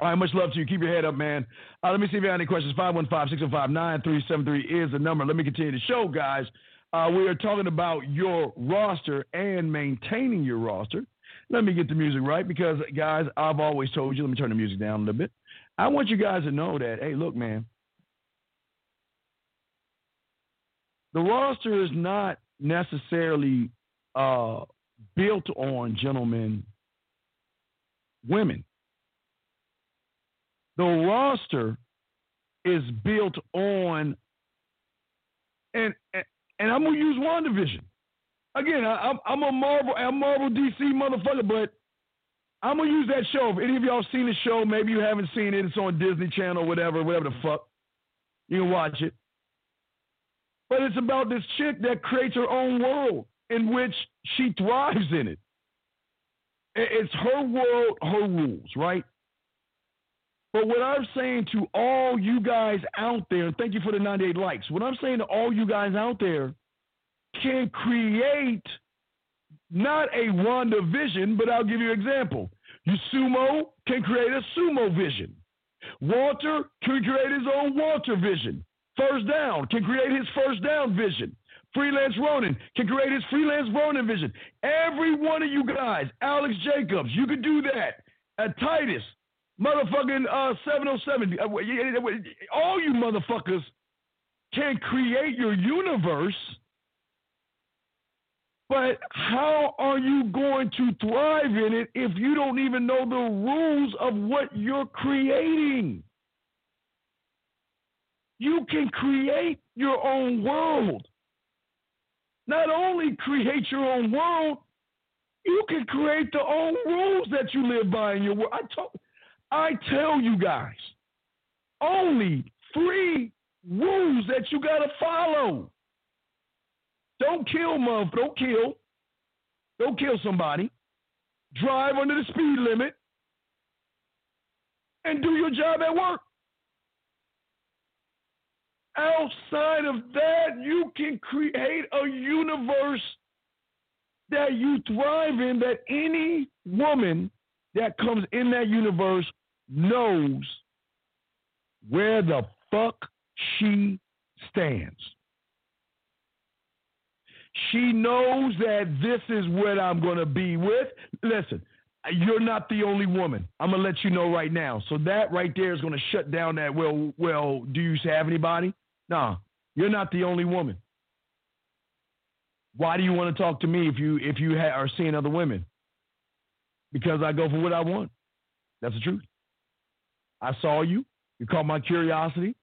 All right, much love to you. Keep your head up, man. Uh, let me see if you have any questions. 515 605 9373 is the number. Let me continue the show, guys. Uh, we are talking about your roster and maintaining your roster. Let me get the music right because, guys, I've always told you, let me turn the music down a little bit. I want you guys to know that, hey, look, man, the roster is not necessarily uh, built on gentlemen, women. The roster is built on, and, and and I'm gonna use WandaVision. Again, I, am I'm a Marvel, I'm Marvel DC motherfucker, but I'm gonna use that show. If any of y'all seen the show, maybe you haven't seen it. It's on Disney Channel, whatever, whatever the fuck. You can watch it. But it's about this chick that creates her own world in which she thrives in it. It's her world, her rules, right? But what I'm saying to all you guys out there, and thank you for the 98 likes. What I'm saying to all you guys out there can create not a WandaVision, but I'll give you an example. Sumo can create a sumo vision. Walter can create his own Walter vision. First down can create his first down vision. Freelance Ronin can create his freelance Ronin vision. Every one of you guys, Alex Jacobs, you can do that. At Titus, motherfucking uh, 707. Uh, all you motherfuckers can create your universe, but how are you going to thrive in it if you don't even know the rules of what you're creating? You can create your own world. Not only create your own world, you can create the own rules that you live by in your world. I told I tell you guys, only three rules that you got to follow. Don't kill, mother. Don't kill. Don't kill somebody. Drive under the speed limit. And do your job at work. Outside of that, you can create a universe that you thrive in that any woman that comes in that universe knows where the fuck she stands. She knows that this is what I'm going to be with. Listen, you're not the only woman. I'm going to let you know right now. So that right there is going to shut down that, well, well, do you have anybody? No, you're not the only woman. Why do you want to talk to me if you if you ha- are seeing other women? because I go for what I want. That's the truth. I saw you. You caught my curiosity,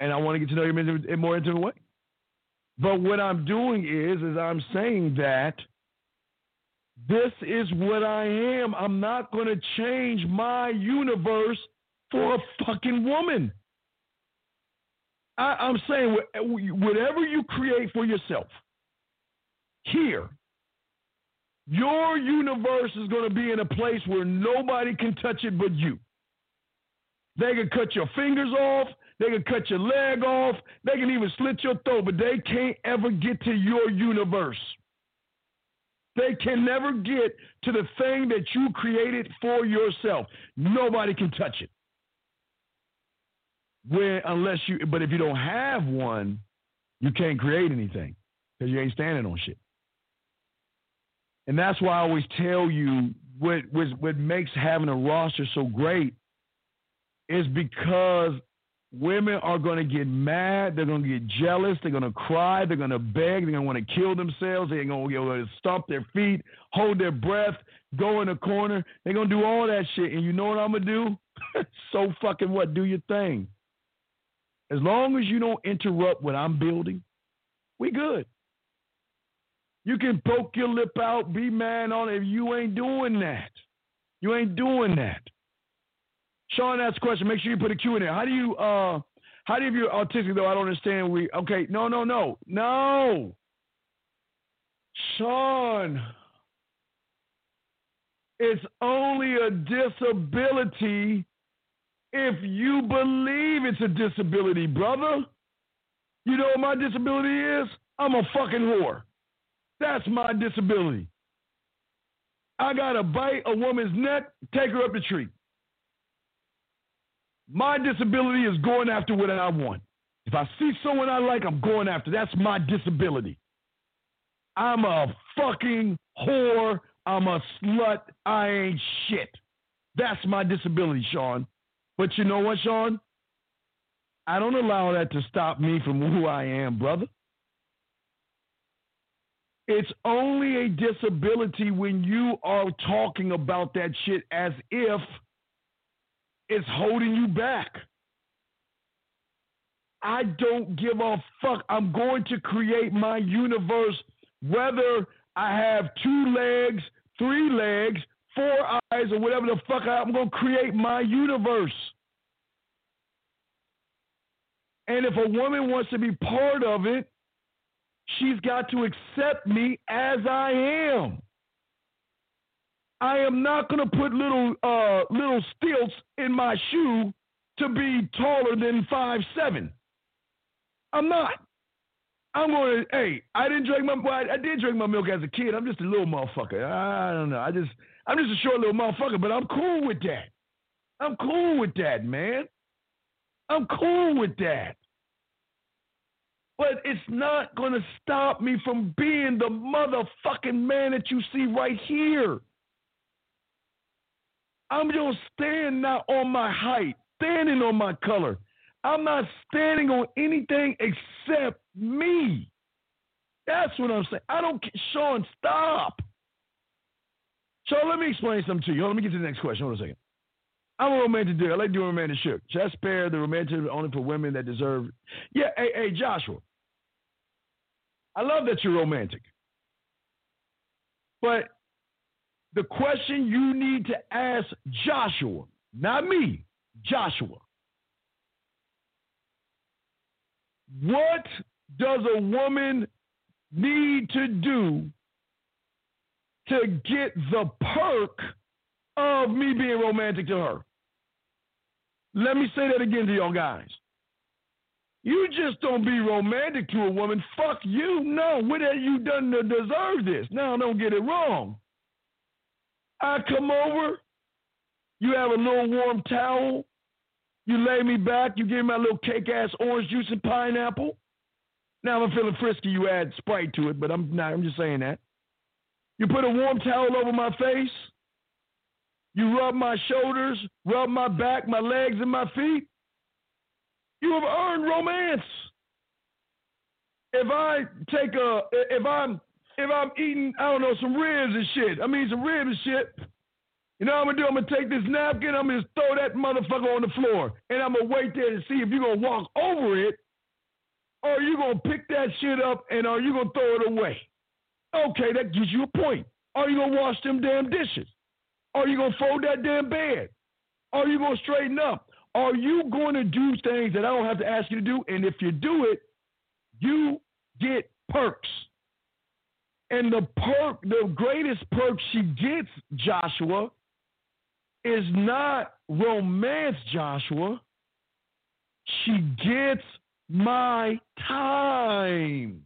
and I want to get to know you in a more intimate way. But what I'm doing is, is I'm saying that this is what I am. I'm not going to change my universe for a fucking woman. I, am saying uh, whatever you create for yourself here, your universe is going to be in a place where nobody can touch it but you. They can cut your fingers off. They can cut your leg off. They can even slit your throat, but they can't ever get to your universe. They can never get to the thing that you created for yourself. Nobody can touch it. When, unless you, but if you don't have one, you can't create anything because you ain't standing on shit. And that's why I always tell you what, what, what makes having a roster so great is because women are going to get mad. They're going to get jealous. They're going to cry. They're going to beg. They're going to want to kill themselves. They're going to stomp their feet, hold their breath, go in a corner. They're going to do all that shit. And you know what I'm going to do? so fucking what? Do your thing. As long as you don't interrupt what I'm building, we good. You can poke your lip out, be mad on it. You ain't doing that. You ain't doing that. Sean asked a question. Make sure you put a Q in there. How do you uh how do you view autistic though? I don't understand. We okay, no, no, no. No. Sean. It's only a disability if you believe it's a disability, brother. You know what my disability is? I'm a fucking whore. That's my disability. I gotta bite a woman's neck, take her up the tree. My disability is going after what I want. If I see someone I like, I'm going after. That's my disability. I'm a fucking whore. I'm a slut. I ain't shit. That's my disability, Sean. But you know what, Sean? I don't allow that to stop me from who I am, brother. It's only a disability when you are talking about that shit as if it's holding you back. I don't give a fuck. I'm going to create my universe whether I have two legs, three legs, four eyes, or whatever the fuck I, I'm to create my universe. And if a woman wants to be part of it, she's got to accept me as I am. I am not going to put little uh, little stilts in my shoe to be taller than five seven. I'm not. I'm going to. Hey, I didn't drink my. Well, I, I did drink my milk as a kid. I'm just a little motherfucker. I, I don't know. I just. I'm just a short little motherfucker, but I'm cool with that. I'm cool with that, man. I'm cool with that. But it's not going to stop me from being the motherfucking man that you see right here. I'm just standing not on my height, standing on my color. I'm not standing on anything except me. That's what I'm saying. I don't, Sean, stop. So let me explain something to you. Let me get to the next question. Hold on a second. I'm a romantic dude. I like doing romantic shit. Chest spare the romantic only for women that deserve. Yeah, hey, hey, Joshua. I love that you're romantic. But the question you need to ask Joshua, not me, Joshua. What does a woman need to do to get the perk of me being romantic to her? Let me say that again to y'all guys. You just don't be romantic to a woman. Fuck you. No, what have you done to deserve this? Now, don't get it wrong. I come over, you have a little warm towel, you lay me back, you give me my little cake ass orange juice and pineapple. Now I'm feeling frisky, you add Sprite to it, but I'm not, I'm just saying that. You put a warm towel over my face, you rub my shoulders, rub my back, my legs, and my feet. You have earned romance. If I take a, if I'm if I'm eating, I don't know, some ribs and shit. I mean, some ribs and shit. You know what I'm gonna do? I'm gonna take this napkin, I'm gonna throw that motherfucker on the floor. And I'm gonna wait there to see if you're gonna walk over it or you gonna pick that shit up and are you gonna throw it away? Okay, that gives you a point. Are you gonna wash them damn dishes? Are you gonna fold that damn bed? Are you gonna straighten up? Are you gonna do things that I don't have to ask you to do? And if you do it, you get perks. And the perk, the greatest perk she gets, Joshua, is not romance, Joshua. She gets my time.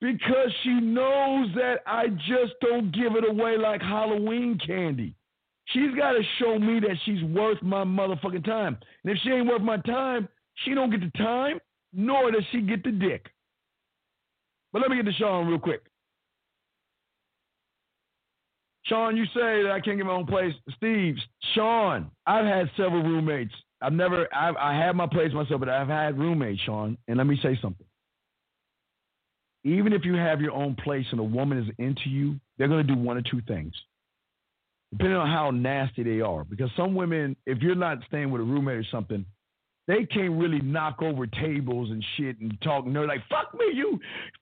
Because she knows that I just don't give it away like Halloween candy. She's got to show me that she's worth my motherfucking time. And if she ain't worth my time, she don't get the time, nor does she get the dick. But let me get to Sean real quick. Sean, you say that I can't get my own place. Steve, Sean, I've had several roommates. I've never, I've, I have my place myself, but I've had roommates, Sean. And let me say something. Even if you have your own place and a woman is into you, they're going to do one or two things, depending on how nasty they are. Because some women, if you're not staying with a roommate or something, they can't really knock over tables and shit and talk. And they're like, fuck me, you,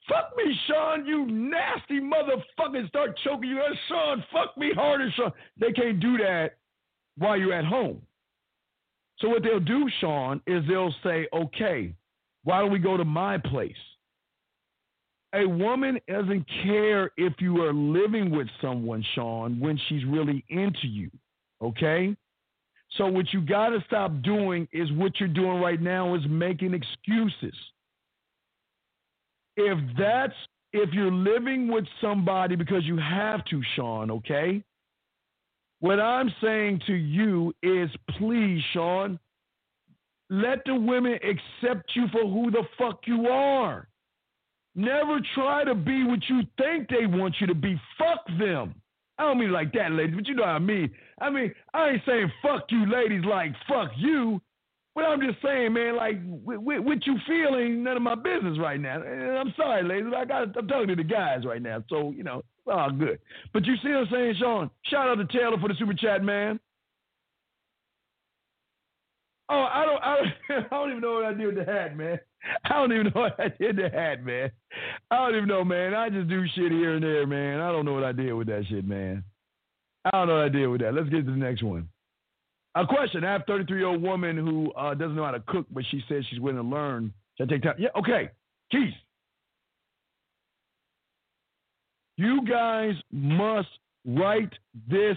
fuck me, Sean, you nasty motherfucker. Start choking you. Sean, fuck me harder, Sean. They can't do that while you're at home. So what they'll do, Sean, is they'll say, okay, why don't we go to my place? A woman doesn't care if you are living with someone, Sean, when she's really into you. Okay? So what you got to stop doing is what you're doing right now is making excuses. If that's if you're living with somebody because you have to, Sean, okay? What I'm saying to you is please, Sean, let the women accept you for who the fuck you are. Never try to be what you think they want you to be. Fuck them. I don't mean like that, ladies, but you know what I mean. I mean, I ain't saying fuck you, ladies, like fuck you. But I'm just saying, man, like what you feel ain't none of my business right now. And I'm sorry, ladies, I got I'm talking to the guys right now, so you know, it's all good. But you see what I'm saying, Sean? Shout out to Taylor for the super chat, man. Oh, I don't, I don't, I don't even know what I did with the hat, man. I don't even know what I did with the hat, man. I don't even know, man. I just do shit here and there, man. I don't know what I did with that shit, man. I don't know what I did with that. Let's get to the next one. A question. I have a 33 year old woman who uh, doesn't know how to cook, but she says she's willing to learn. Should I take time? Yeah, okay. Keith. You guys must write this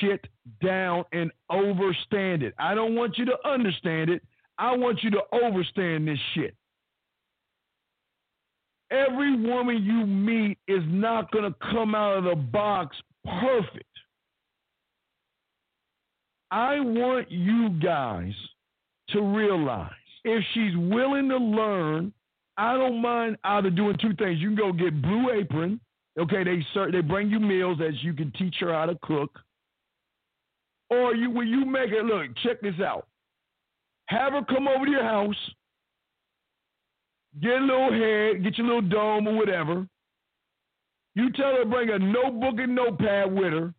shit down and overstand it. I don't want you to understand it. I want you to overstand this shit. Every woman you meet is not going to come out of the box perfect. I want you guys to realize if she's willing to learn, I don't mind either doing two things. You can go get Blue Apron. Okay, they serve, they bring you meals as you can teach her how to cook. Or you when you make it look, check this out. Have her come over to your house, get a little head, get your little dome or whatever. You tell her bring a notebook and notepad with her.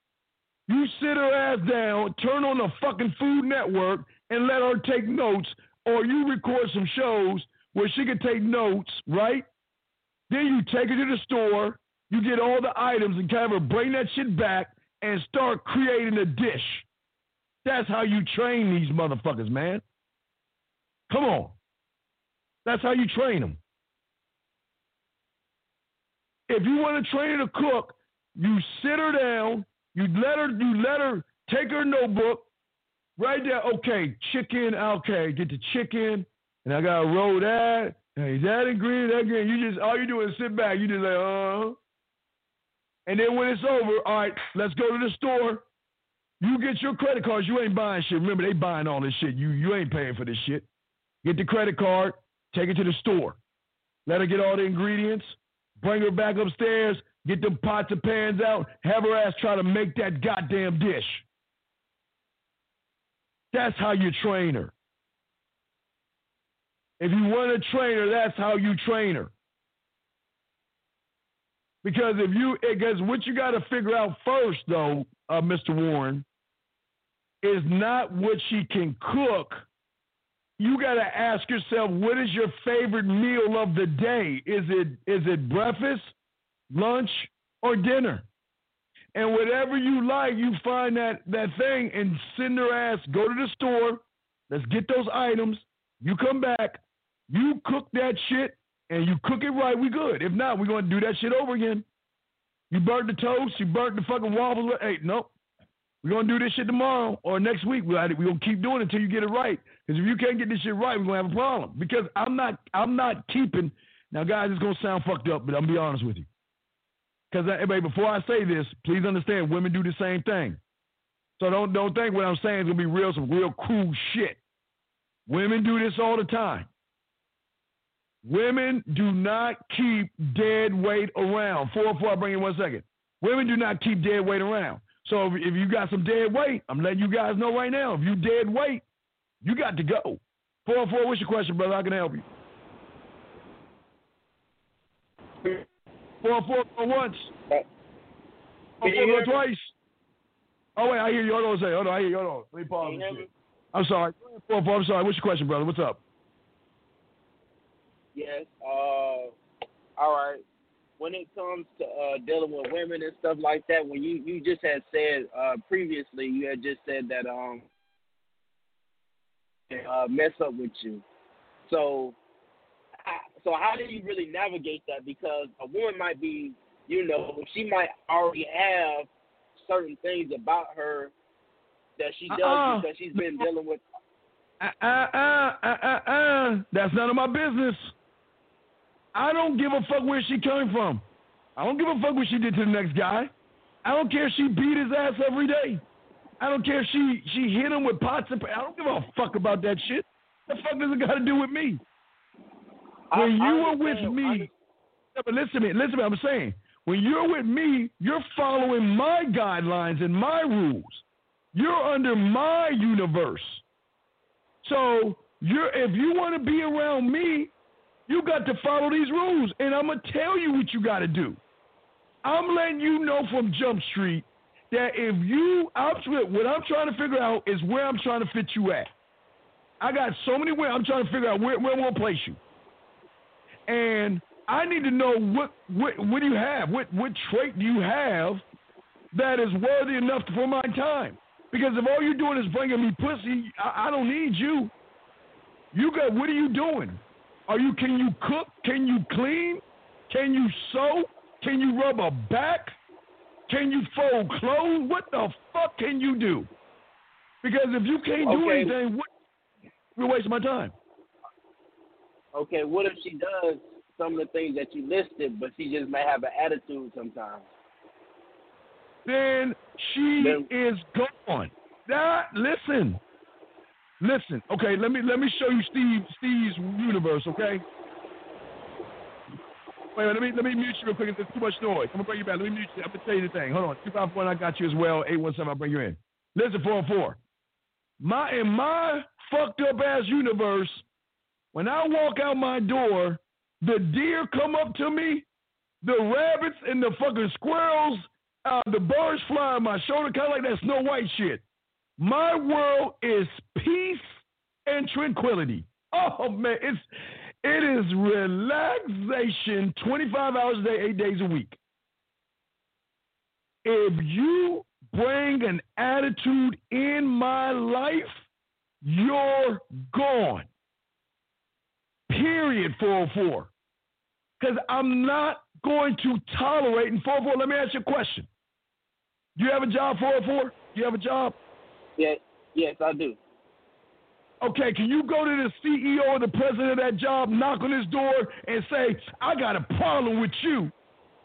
You sit her ass down, turn on the fucking Food Network, and let her take notes, or you record some shows where she can take notes, right? Then you take her to the store, you get all the items and kind of bring that shit back and start creating a dish. That's how you train these motherfuckers, man. Come on. That's how you train them. If you want to train to cook, you sit her down, you let her, you let her take her notebook, right there. Okay, chicken. Okay, get the chicken, and I gotta roll that. Hey, that ingredient, that ingredient. You just all you do is sit back. You just like, uh. And then when it's over, all right, let's go to the store. You get your credit cards. You ain't buying shit. Remember, they buying all this shit. You you ain't paying for this shit. Get the credit card. Take it to the store. Let her get all the ingredients. Bring her back upstairs. Get them pots and pans out. Have her ass try to make that goddamn dish. That's how you train her. If you want to train her, that's how you train her. Because if you, because what you got to figure out first, though, uh, Mr. Warren, is not what she can cook. You got to ask yourself, what is your favorite meal of the day? Is it is it breakfast, lunch, or dinner? And whatever you like, you find that that thing and send her ass. Go to the store. Let's get those items. You come back. You cook that shit and you cook it right, we good. If not, we're gonna do that shit over again. You burnt the toast, you burnt the fucking waffles. Hey, nope. We're gonna do this shit tomorrow or next week. We're gonna keep doing it until you get it right. Because if you can't get this shit right, we're gonna have a problem. Because I'm not I'm not keeping now guys, it's gonna sound fucked up, but I'm gonna be honest with you. Because uh, everybody, before I say this, please understand women do the same thing. So don't don't think what I'm saying is gonna be real some real cool shit. Women do this all the time. Women do not keep dead weight around. Four four, I'll bring you one second. Women do not keep dead weight around. So if, if you got some dead weight, I'm letting you guys know right now. If you dead weight, you got to go. Four four, what's your question, brother? I can help you. Four four go once. Four four go twice. Oh wait, I hear you. Hold on a second. Hold on, I hear you. Hold on. Let me pause. I'm sorry. Four four. I'm sorry. What's your question, brother? What's up? Yes. Uh, all right. When it comes to uh, dealing with women and stuff like that, when you you just had said uh, previously, you had just said that um uh, mess up with you. So, so how do you really navigate that? Because a woman might be, you know, she might already have certain things about her that she does uh-uh. because she's been dealing with. Uh, uh, uh, uh, uh, That's none of my business. I don't give a fuck where she came from. I don't give a fuck what she did to the next guy. I don't care if she beat his ass every day. I don't care if she she hit him with pots and I don't give a fuck about that shit. The fuck does it got to do with me? When I, you were with me, yeah, but listen to me, listen to me. I'm saying when you're with me, you're following my guidelines and my rules. You're under my universe. So you're if you want to be around me, you got to follow these rules, and I'm gonna tell you what you got to do. I'm letting you know from Jump Street that if you, I'm, what I'm trying to figure out is where I'm trying to fit you at. I got so many ways I'm trying to figure out where, where I'm gonna place you, and I need to know what what what do you have? What what trait do you have that is worthy enough for my time? Because if all you're doing is bringing me pussy, I, I don't need you. You got what are you doing? Are you? Can you cook? Can you clean? Can you sew? Can you rub a back? Can you fold clothes? What the fuck can you do? Because if you can't do okay. anything, what, you're wasting my time. Okay, what if she does some of the things that you listed, but she just may have an attitude sometimes? Then she then, is gone. That listen, Listen, okay, let me let me show you Steve Steve's universe, okay? Wait, wait, let me let me mute you real quick. There's too much noise. I'm gonna bring you back. Let me mute you. I'm gonna tell you the thing. Hold on. Two five one, I got you as well. Eight one seven, I'll bring you in. Listen, four four. My in my fucked up ass universe, when I walk out my door, the deer come up to me, the rabbits and the fucking squirrels, uh, the birds fly on my shoulder, kind of like that Snow White shit. My world is peace and tranquility. Oh man, it's it is relaxation 25 hours a day, eight days a week. If you bring an attitude in my life, you're gone. Period, 404. Because I'm not going to tolerate, and 404, let me ask you a question. Do you have a job, 404? Do you have a job? Yes, yes, I do. Okay, can you go to the CEO or the president of that job, knock on his door, and say, "I got a problem with you.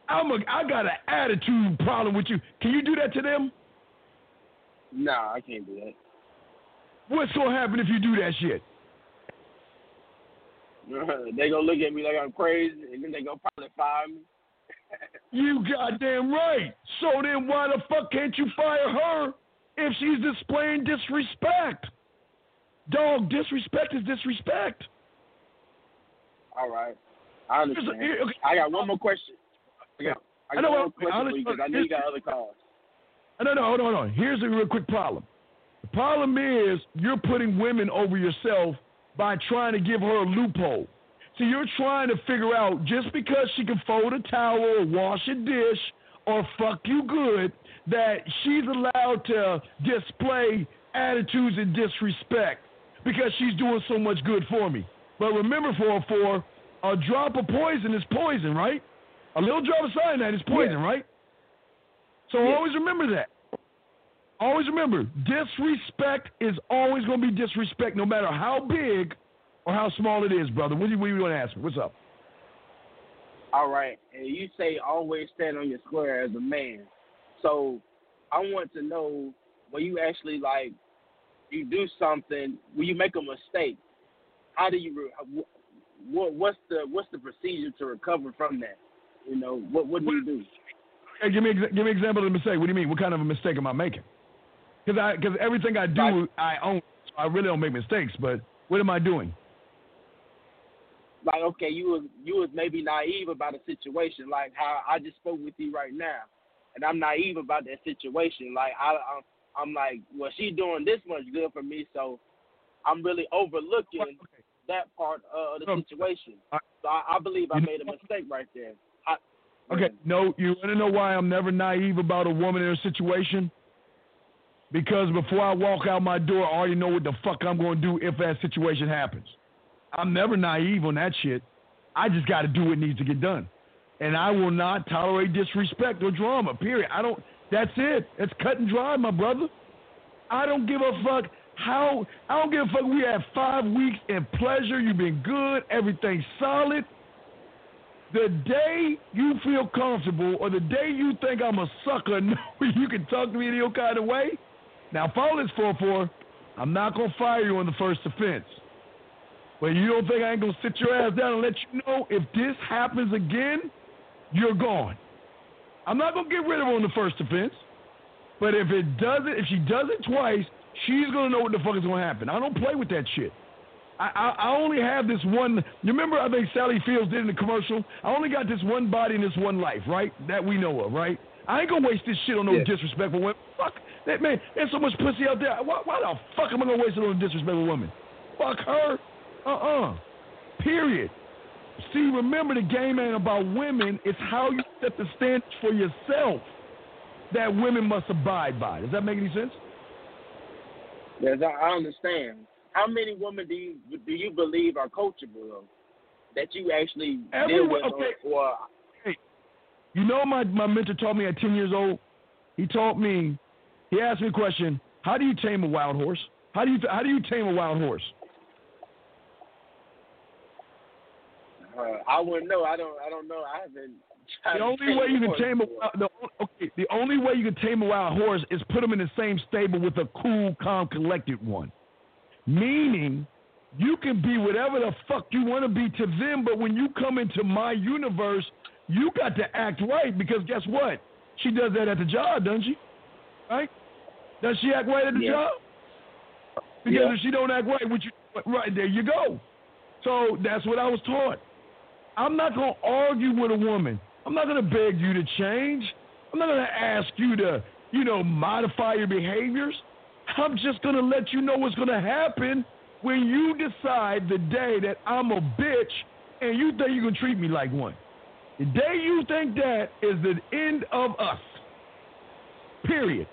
I'm a, I got an attitude problem with you." Can you do that to them? No, nah, I can't do that. What's gonna happen if you do that shit? they gonna look at me like I'm crazy, and then they gonna probably fire me. you goddamn right. So then, why the fuck can't you fire her? If she's displaying disrespect. Dog, disrespect is disrespect. All right. I understand. Okay. I got one more question. I, I know. got I, one question for you 'cause I know you got other calls. No, no, hold on, hold on. Here's a real quick problem. The problem is you're putting women over yourself by trying to give her a loophole. So you're trying to figure out just because she can fold a towel or wash a dish or fuck you good, that she's allowed to display attitudes and disrespect because she's doing so much good for me. But remember, 404, a drop of poison is poison, right? A little drop of cyanide is poison, Yeah. right? So Yeah. always remember that. Always remember, disrespect is always going to be disrespect, no matter how big or how small it is, brother. What do you, what do you want to ask me? What's up? All right, and you say always stand on your square as a man. So I want to know when you actually like you do something, when you make a mistake, how do you re- what what's the what's the procedure to recover from that? You know, what what do you do? Hey, give me give me an example of the mistake. What do you mean? What kind of a mistake am I making? Because I because everything I do I own. I really don't make mistakes. But what am I doing? Like, okay, you was you was maybe naive about a situation, like how I just spoke with you right now, and I'm naive about that situation. Like I, I'm, I'm like, well, she's doing this much good for me, so I'm really overlooking Okay. that part of the situation. So I, I believe I made a mistake right there. I, Okay, no, you want to know why I'm never naive about a woman in a situation? Because before I walk out my door, I already know what the fuck I'm going to do if that situation happens. I'm never naive on that shit. I just got to do what needs to get done. And I will not tolerate disrespect or drama, period. I don't, that's it. It's cut and dry, my brother. I don't give a fuck how, I don't give a fuck. We had five weeks in pleasure. You've been good. Everything's solid. The day you feel comfortable or the day you think I'm a sucker, you can talk to me any kind of way. Now, follow this 4 4. I'm not to fire you on the first offense. But you don't think I ain't to sit your ass down and let you know if this happens again, you're gone. I'm not going to get rid of her on the first offense. But if it does it, if she does it twice, she's going to know what the fuck is going to happen. I don't play with that shit. I, I, I only have this one. You remember, I think Sally Fields did in the commercial. I only got this one body and this one life, right? That we know of, right? I ain't gonna waste this shit on no Yeah. disrespectful women. Fuck that man. There's so much pussy out there. Why, why the fuck am I gonna waste it on a disrespectful woman? Fuck her. Uh-uh. Period. See, remember the game ain't about women. It's how you set the standards for yourself that women must abide by. Does that make any sense? yes, I, understand. How many women do you do you believe are coachable? That you actually deal with, okay. or, or You know, my, my mentor taught me at 10 years old. He taught me. He asked me a question: How do you tame a wild horse? How do you how do you tame a wild horse? Uh, I wouldn't know. I don't. I don't know. I haven't. The only way you can tame a wild, the, okay, the only way you can tame a wild horse is put them in the same stable with a cool, calm, collected one. Meaning, you can be whatever the fuck you want to be to them, but when you come into my universe, you got to act right because guess what? She does that at the job, doesn't she? Right? Does she act right at the Yeah. job? Because Yeah. if she don't act right, what you right there you go. So that's what I was taught. I'm not gonna argue with a woman. I'm not gonna beg you to change. I'm not gonna ask you to, you know, modify your behaviors. I'm just gonna let you know what's gonna happen when you decide the day that I'm a bitch and you think you can treat me like one. The day you think that is the end of us. Period.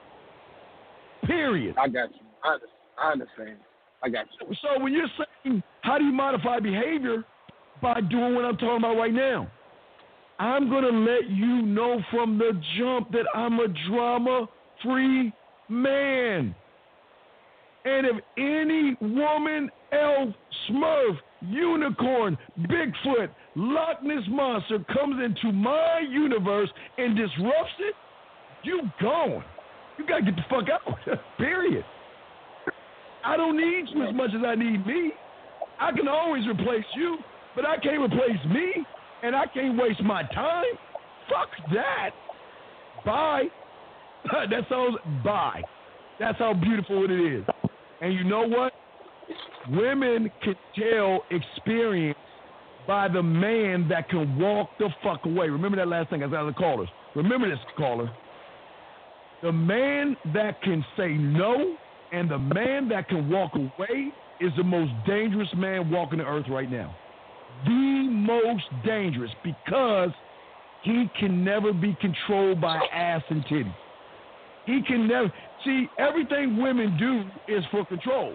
Period. I got you. I, I understand. I got you. So when you're saying how do you modify behavior by doing what I'm talking about right now, I'm gonna let you know from the jump that I'm a drama-free man. And if any woman, elf, smurf, unicorn, Bigfoot, Loch Ness monster comes into my universe and disrupts it, you gone. You gotta get the fuck out. Period. I don't need you as much as I need me. I can always replace you, but I can't replace me, and I can't waste my time. Fuck that. Bye. that sounds bye. That's how beautiful it is. And you know what? Women can tell experience by the man that can walk the fuck away. Remember that last thing I said to the callers. Remember this, caller. The man that can say no and the man that can walk away is the most dangerous man walking the earth right now. The most dangerous because he can never be controlled by ass and titties. He can never see everything women do is for control.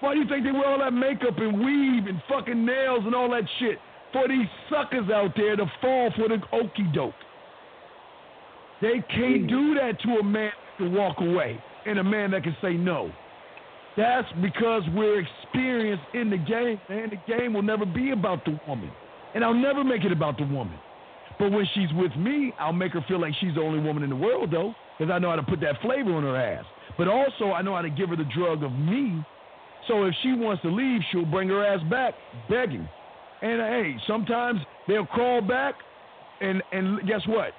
Why do you think they wear all that makeup and weave and fucking nails and all that shit? For these suckers out there to fall for the okey doke. They can't hmm. do that to a man that can walk away and a man that can say no. That's because we're experienced in the game, man. The game will never be about the woman. And I'll never make it about the woman. But when she's with me, I'll make her feel like she's the only woman in the world, though, because I know how to put that flavor on her ass. But also, I know how to give her the drug of me. So if she wants to leave, she'll bring her ass back begging. And hey, sometimes they'll crawl back, and and guess what?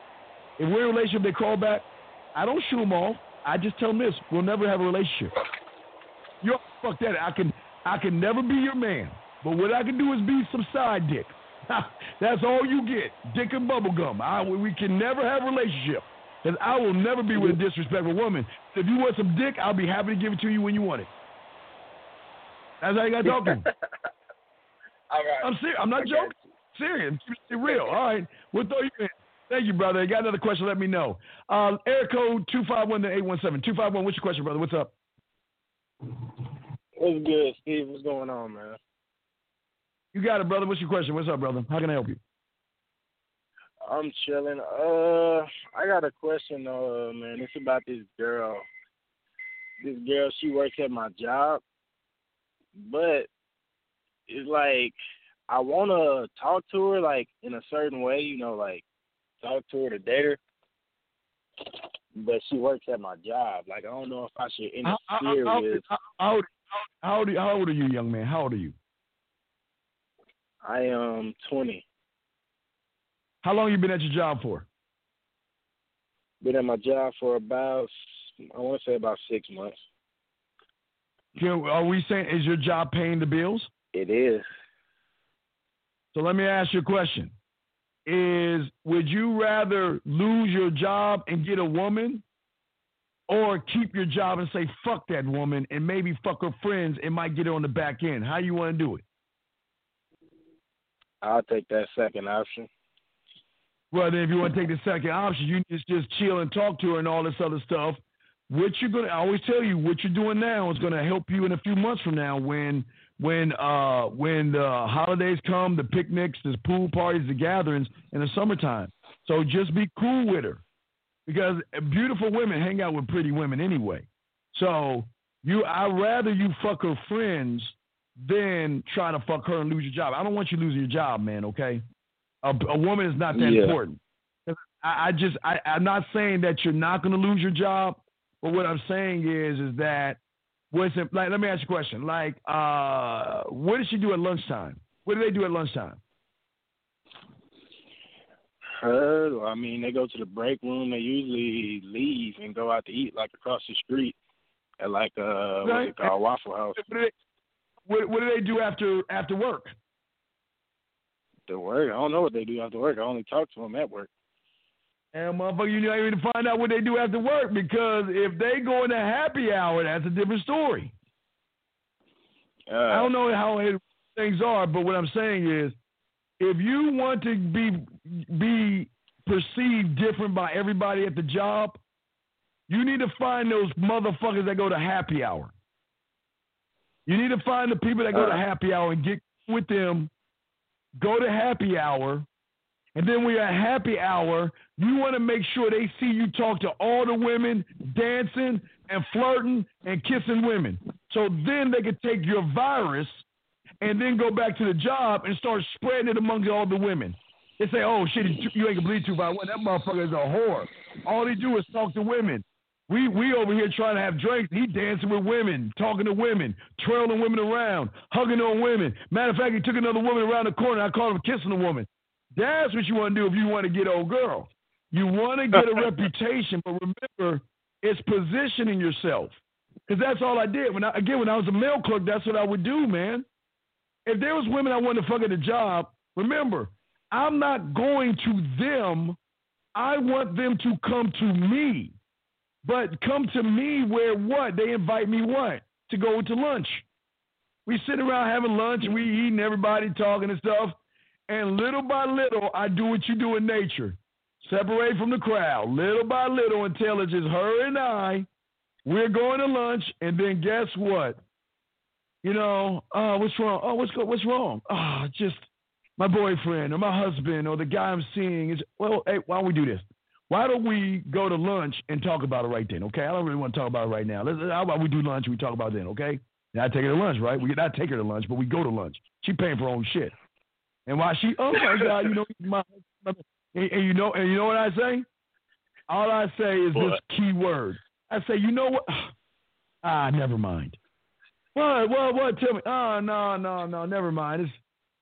If we're in a relationship, they crawl back. I don't shoot them off. I just tell them this: we'll never have a relationship. You fuck that. I can I can never be your man, but what I can do is be some side dick. That's all you get, dick and bubblegum. I, we can never have a relationship. Because I will never be with a disrespectful woman. If you want some dick, I'll be happy to give it to you when you want it. That's how you got talking. All right. I'm serious. I'm not joking. Serious. Keep real. All right. We'll throw you in. Thank you, brother. You got another question? Let me know. Uh, air code two five one eight one seven. Two five one. What's your question, brother? What's up? What's good, Steve? What's going on, man? You got it, brother. What's your question? What's up, brother? How can I help you? I'm chilling. Uh, I got a question. Uh, man, it's about this girl. This girl, she works at my job, but it's like I want to talk to her like in a certain way, you know, like talk to her to date her. But she works at my job. Like I don't know if I should interfere how, how, with. How, how, how, old, how old are you, young man? How old are you? I am twenty. How long you been at your job for? Been at my job for about I want to say about six months. Can, are we saying is your job paying the bills? It is. So let me ask you a question. Is would you rather lose your job and get a woman or keep your job and say fuck that woman and maybe fuck her friends and might get her on the back end? How you want to do it? I'll take that second option. Well, then if you want to take the second option, you just just chill and talk to her and all this other stuff. What you're gonna, I always tell you, what you're doing now is gonna help you in a few months from now when when uh when the holidays come, the picnics, the pool parties, the gatherings in the summertime. So just be cool with her, because beautiful women hang out with pretty women anyway. So you, I'd rather you fuck her friends than try to fuck her and lose your job. I don't want you losing your job, man. Okay, a, a woman is not that Yeah. important. I, I just, I, I'm not saying that you're not going to lose your job, but what I'm saying is, is that what's it, like? Let me ask you a question. Like, uh, what does she do at lunchtime? What do they do at lunchtime? Uh, I mean, they go to the break room. They usually leave and go out to eat, like across the street, at like uh, what's Right. it called, Waffle House. What do they, what, what do they do after after work? To work, I don't know what they do after work. I only talk to them at work. And motherfucker, you don't even find out what they do after work because if they go in a happy hour, that's a different story. Uh, I don't know how things are, but what I'm saying is, if you want to be be perceived different by everybody at the job, you need to find those motherfuckers that go to happy hour. You need to find the people that go to Uh. happy hour and get with them. Go to happy hour, and then when you're at happy hour, you want to make sure they see you talk to all the women, dancing and flirting and kissing women. So then they can take your virus and then go back to the job and start spreading it amongst all the women. They say, "Oh shit, you ain't gonna believe two by one. That motherfucker is a whore. All he do is talk to women. We we over here trying to have drinks. He dancing with women, talking to women, trailing women around, hugging on women. Matter of fact, he took another woman around the corner. I caught him kissing a woman. That's what you want to do if you want to get old girl. You want to get a reputation, but remember, it's positioning yourself. Because that's all I did. When I, again, when I was a mail clerk, that's what I would do, man. If there was women I wanted to fuck at the job, remember, I'm not going to them I want them to come to me. But come to me where what? They invite me what? To go to lunch. We sit around having lunch we eating, everybody talking and stuff. And little by little, I do what you do in nature. Separate from the crowd, little by little, until it's just her and I. We're going to lunch, and then guess what? You know, oh, what's wrong? Oh, what's go- what's wrong? Oh, just my boyfriend or my husband or the guy I'm seeing is well, hey, why don't we do this? Why don't we go to lunch and talk about it right then? Okay, I don't really want to talk about it right now. Let's, how about we do lunch and we talk about it then? Okay, now I take her to lunch, right? We not take her to lunch, but we go to lunch. She paying for her own shit. And why she? Oh my God, you know my, my and, and, you know and you know what I say? All I say is what? this key word. I say, you know what? Ah, never mind. What? What? What? Tell me. Oh no, no, no. Never mind. It's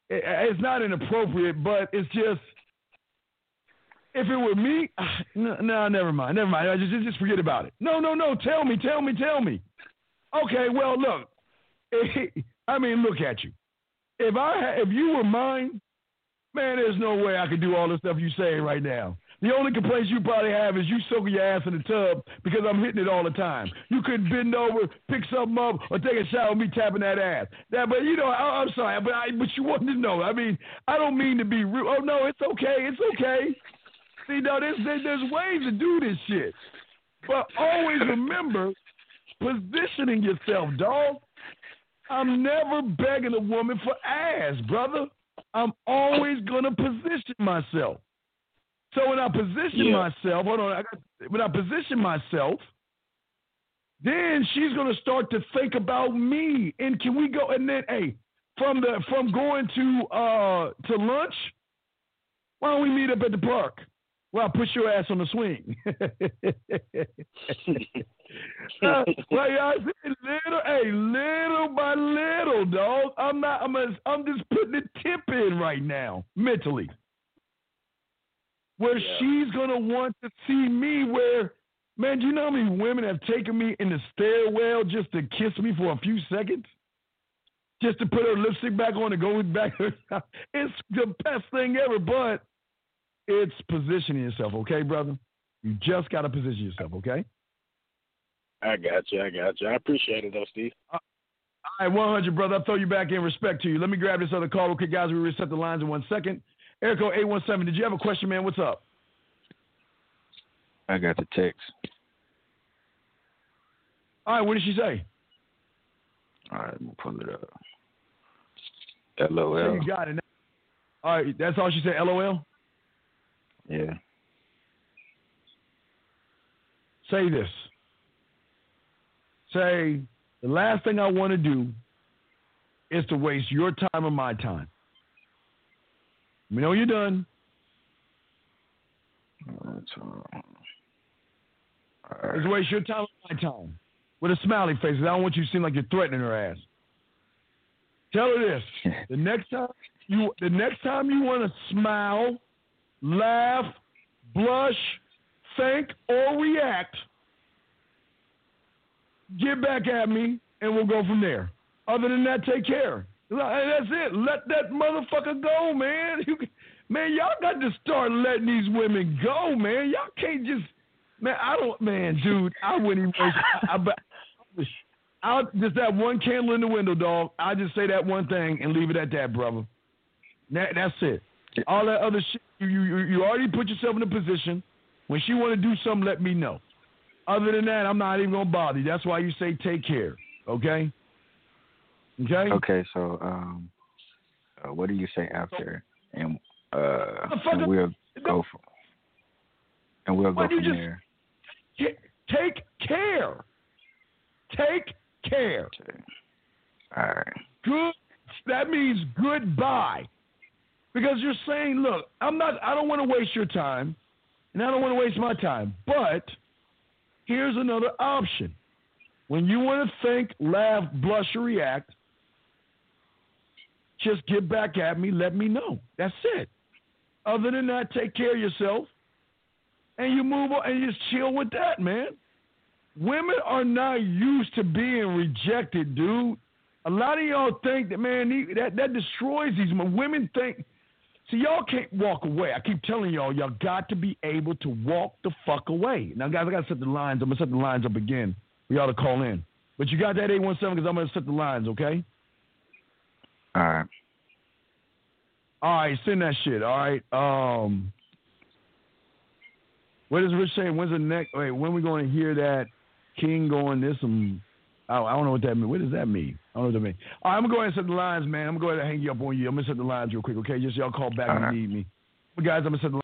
it, it's not inappropriate, but it's just if it were me, no, no, never mind, never mind. I just just forget about it. No, no, no. Tell me, tell me, tell me. Okay, well, look. I mean, look at you. If I if you were mine, man, there's no way I could do all the stuff you saying right now. The only complaints you probably have is you soaking your ass in the tub because I'm hitting it all the time. You couldn't bend over, pick something up, or take a shower with me tapping that ass. That, but you know, I, am sorry, but I, but you wanted to know. I mean, I don't mean to be rude. Oh no, it's okay, it's okay. See, no, there's there's ways to do this shit, but always remember positioning yourself, dog. I'm never begging a woman for ass, brother. I'm always gonna position myself. So when I position yeah. myself, hold on, I got, when I position myself, then she's gonna start to think about me. And can we go? And then, hey, from the from going to uh to lunch, why don't we meet up at the park? Well, I'll push your ass on the swing. uh, well, I said little, hey, little by little, dog. I'm not. I'm. A, I'm just putting the tip in right now, mentally where yeah. she's gonna want to see me where man, do you know how many women have taken me in the stairwell just to kiss me for a few seconds? Just to put her lipstick back on and go back. it's the best thing ever, but it's positioning yourself, okay, brother? You just gotta position yourself, okay? I got you. I got you. I appreciate it, though, Steve. Uh, all right, 100, brother. I'll throw you back in respect to you. Let me grab this other call. Okay, guys, we reset the lines in one second. Erico eight one seven. Did you have a question, man? What's up? I got the text. All right, what did she say? All right, I'm gonna pull it up. LOL. You got it. All right, that's all she said. LOL. Yeah. Say this. Say the last thing I want to do is to waste your time or my time. We know you're done. Let's waste your time my time. With a smiley face. I don't want you to seem like you're threatening her ass. Tell her this. the next time you the next time you want to smile, laugh, blush, think, or react, get back at me and we'll go from there. Other than that, take care. That's it. Let that motherfucker go, man. You, man, y'all got to start letting these women go, man. Y'all can't just, man. I don't, man, dude. I wouldn't even. I, I, I'll just that one candle in the window, dog. I'll just say that one thing and leave it at that, brother. That, that's it. All that other shit, you, you you already put yourself in a position. When she want to do something, let me know. Other than that, I'm not even gonna bother you. That's why you say take care. Okay. Okay. Okay. So, um, uh, what do you say after? And uh, and we'll go from and we'll go from there. Take care. Take care. All right. Good. That means goodbye. Because you're saying, look, I'm not. I don't want to waste your time, and I don't want to waste my time. But here's another option. When you want to think, laugh, blush, or react, just get back at me. Let me know. That's it. Other than that, take care of yourself, and you move on and just chill with that, man. Women are not used to being rejected, dude. A lot of y'all think that man that that destroys these women think. See, y'all can't walk away. I keep telling y'all, y'all got to be able to walk the fuck away. Now, guys, I got to set the lines. I'm going to set the lines up again for y'all to call in. But you got that 817 because I'm going to set the lines, okay? All right. All right, send that shit, all right? Um, what is Rich saying? When's the next? Wait, when we going to hear that King going this? Some, I, I don't know what that means. What does that mean? I don't know what that means. All right, I'm gonna go ahead and set the lines, man. I'm gonna go ahead and hang you up on you. I'm gonna set the lines real quick, okay? Just y'all call back All if right. you need me. But guys, I'm gonna set the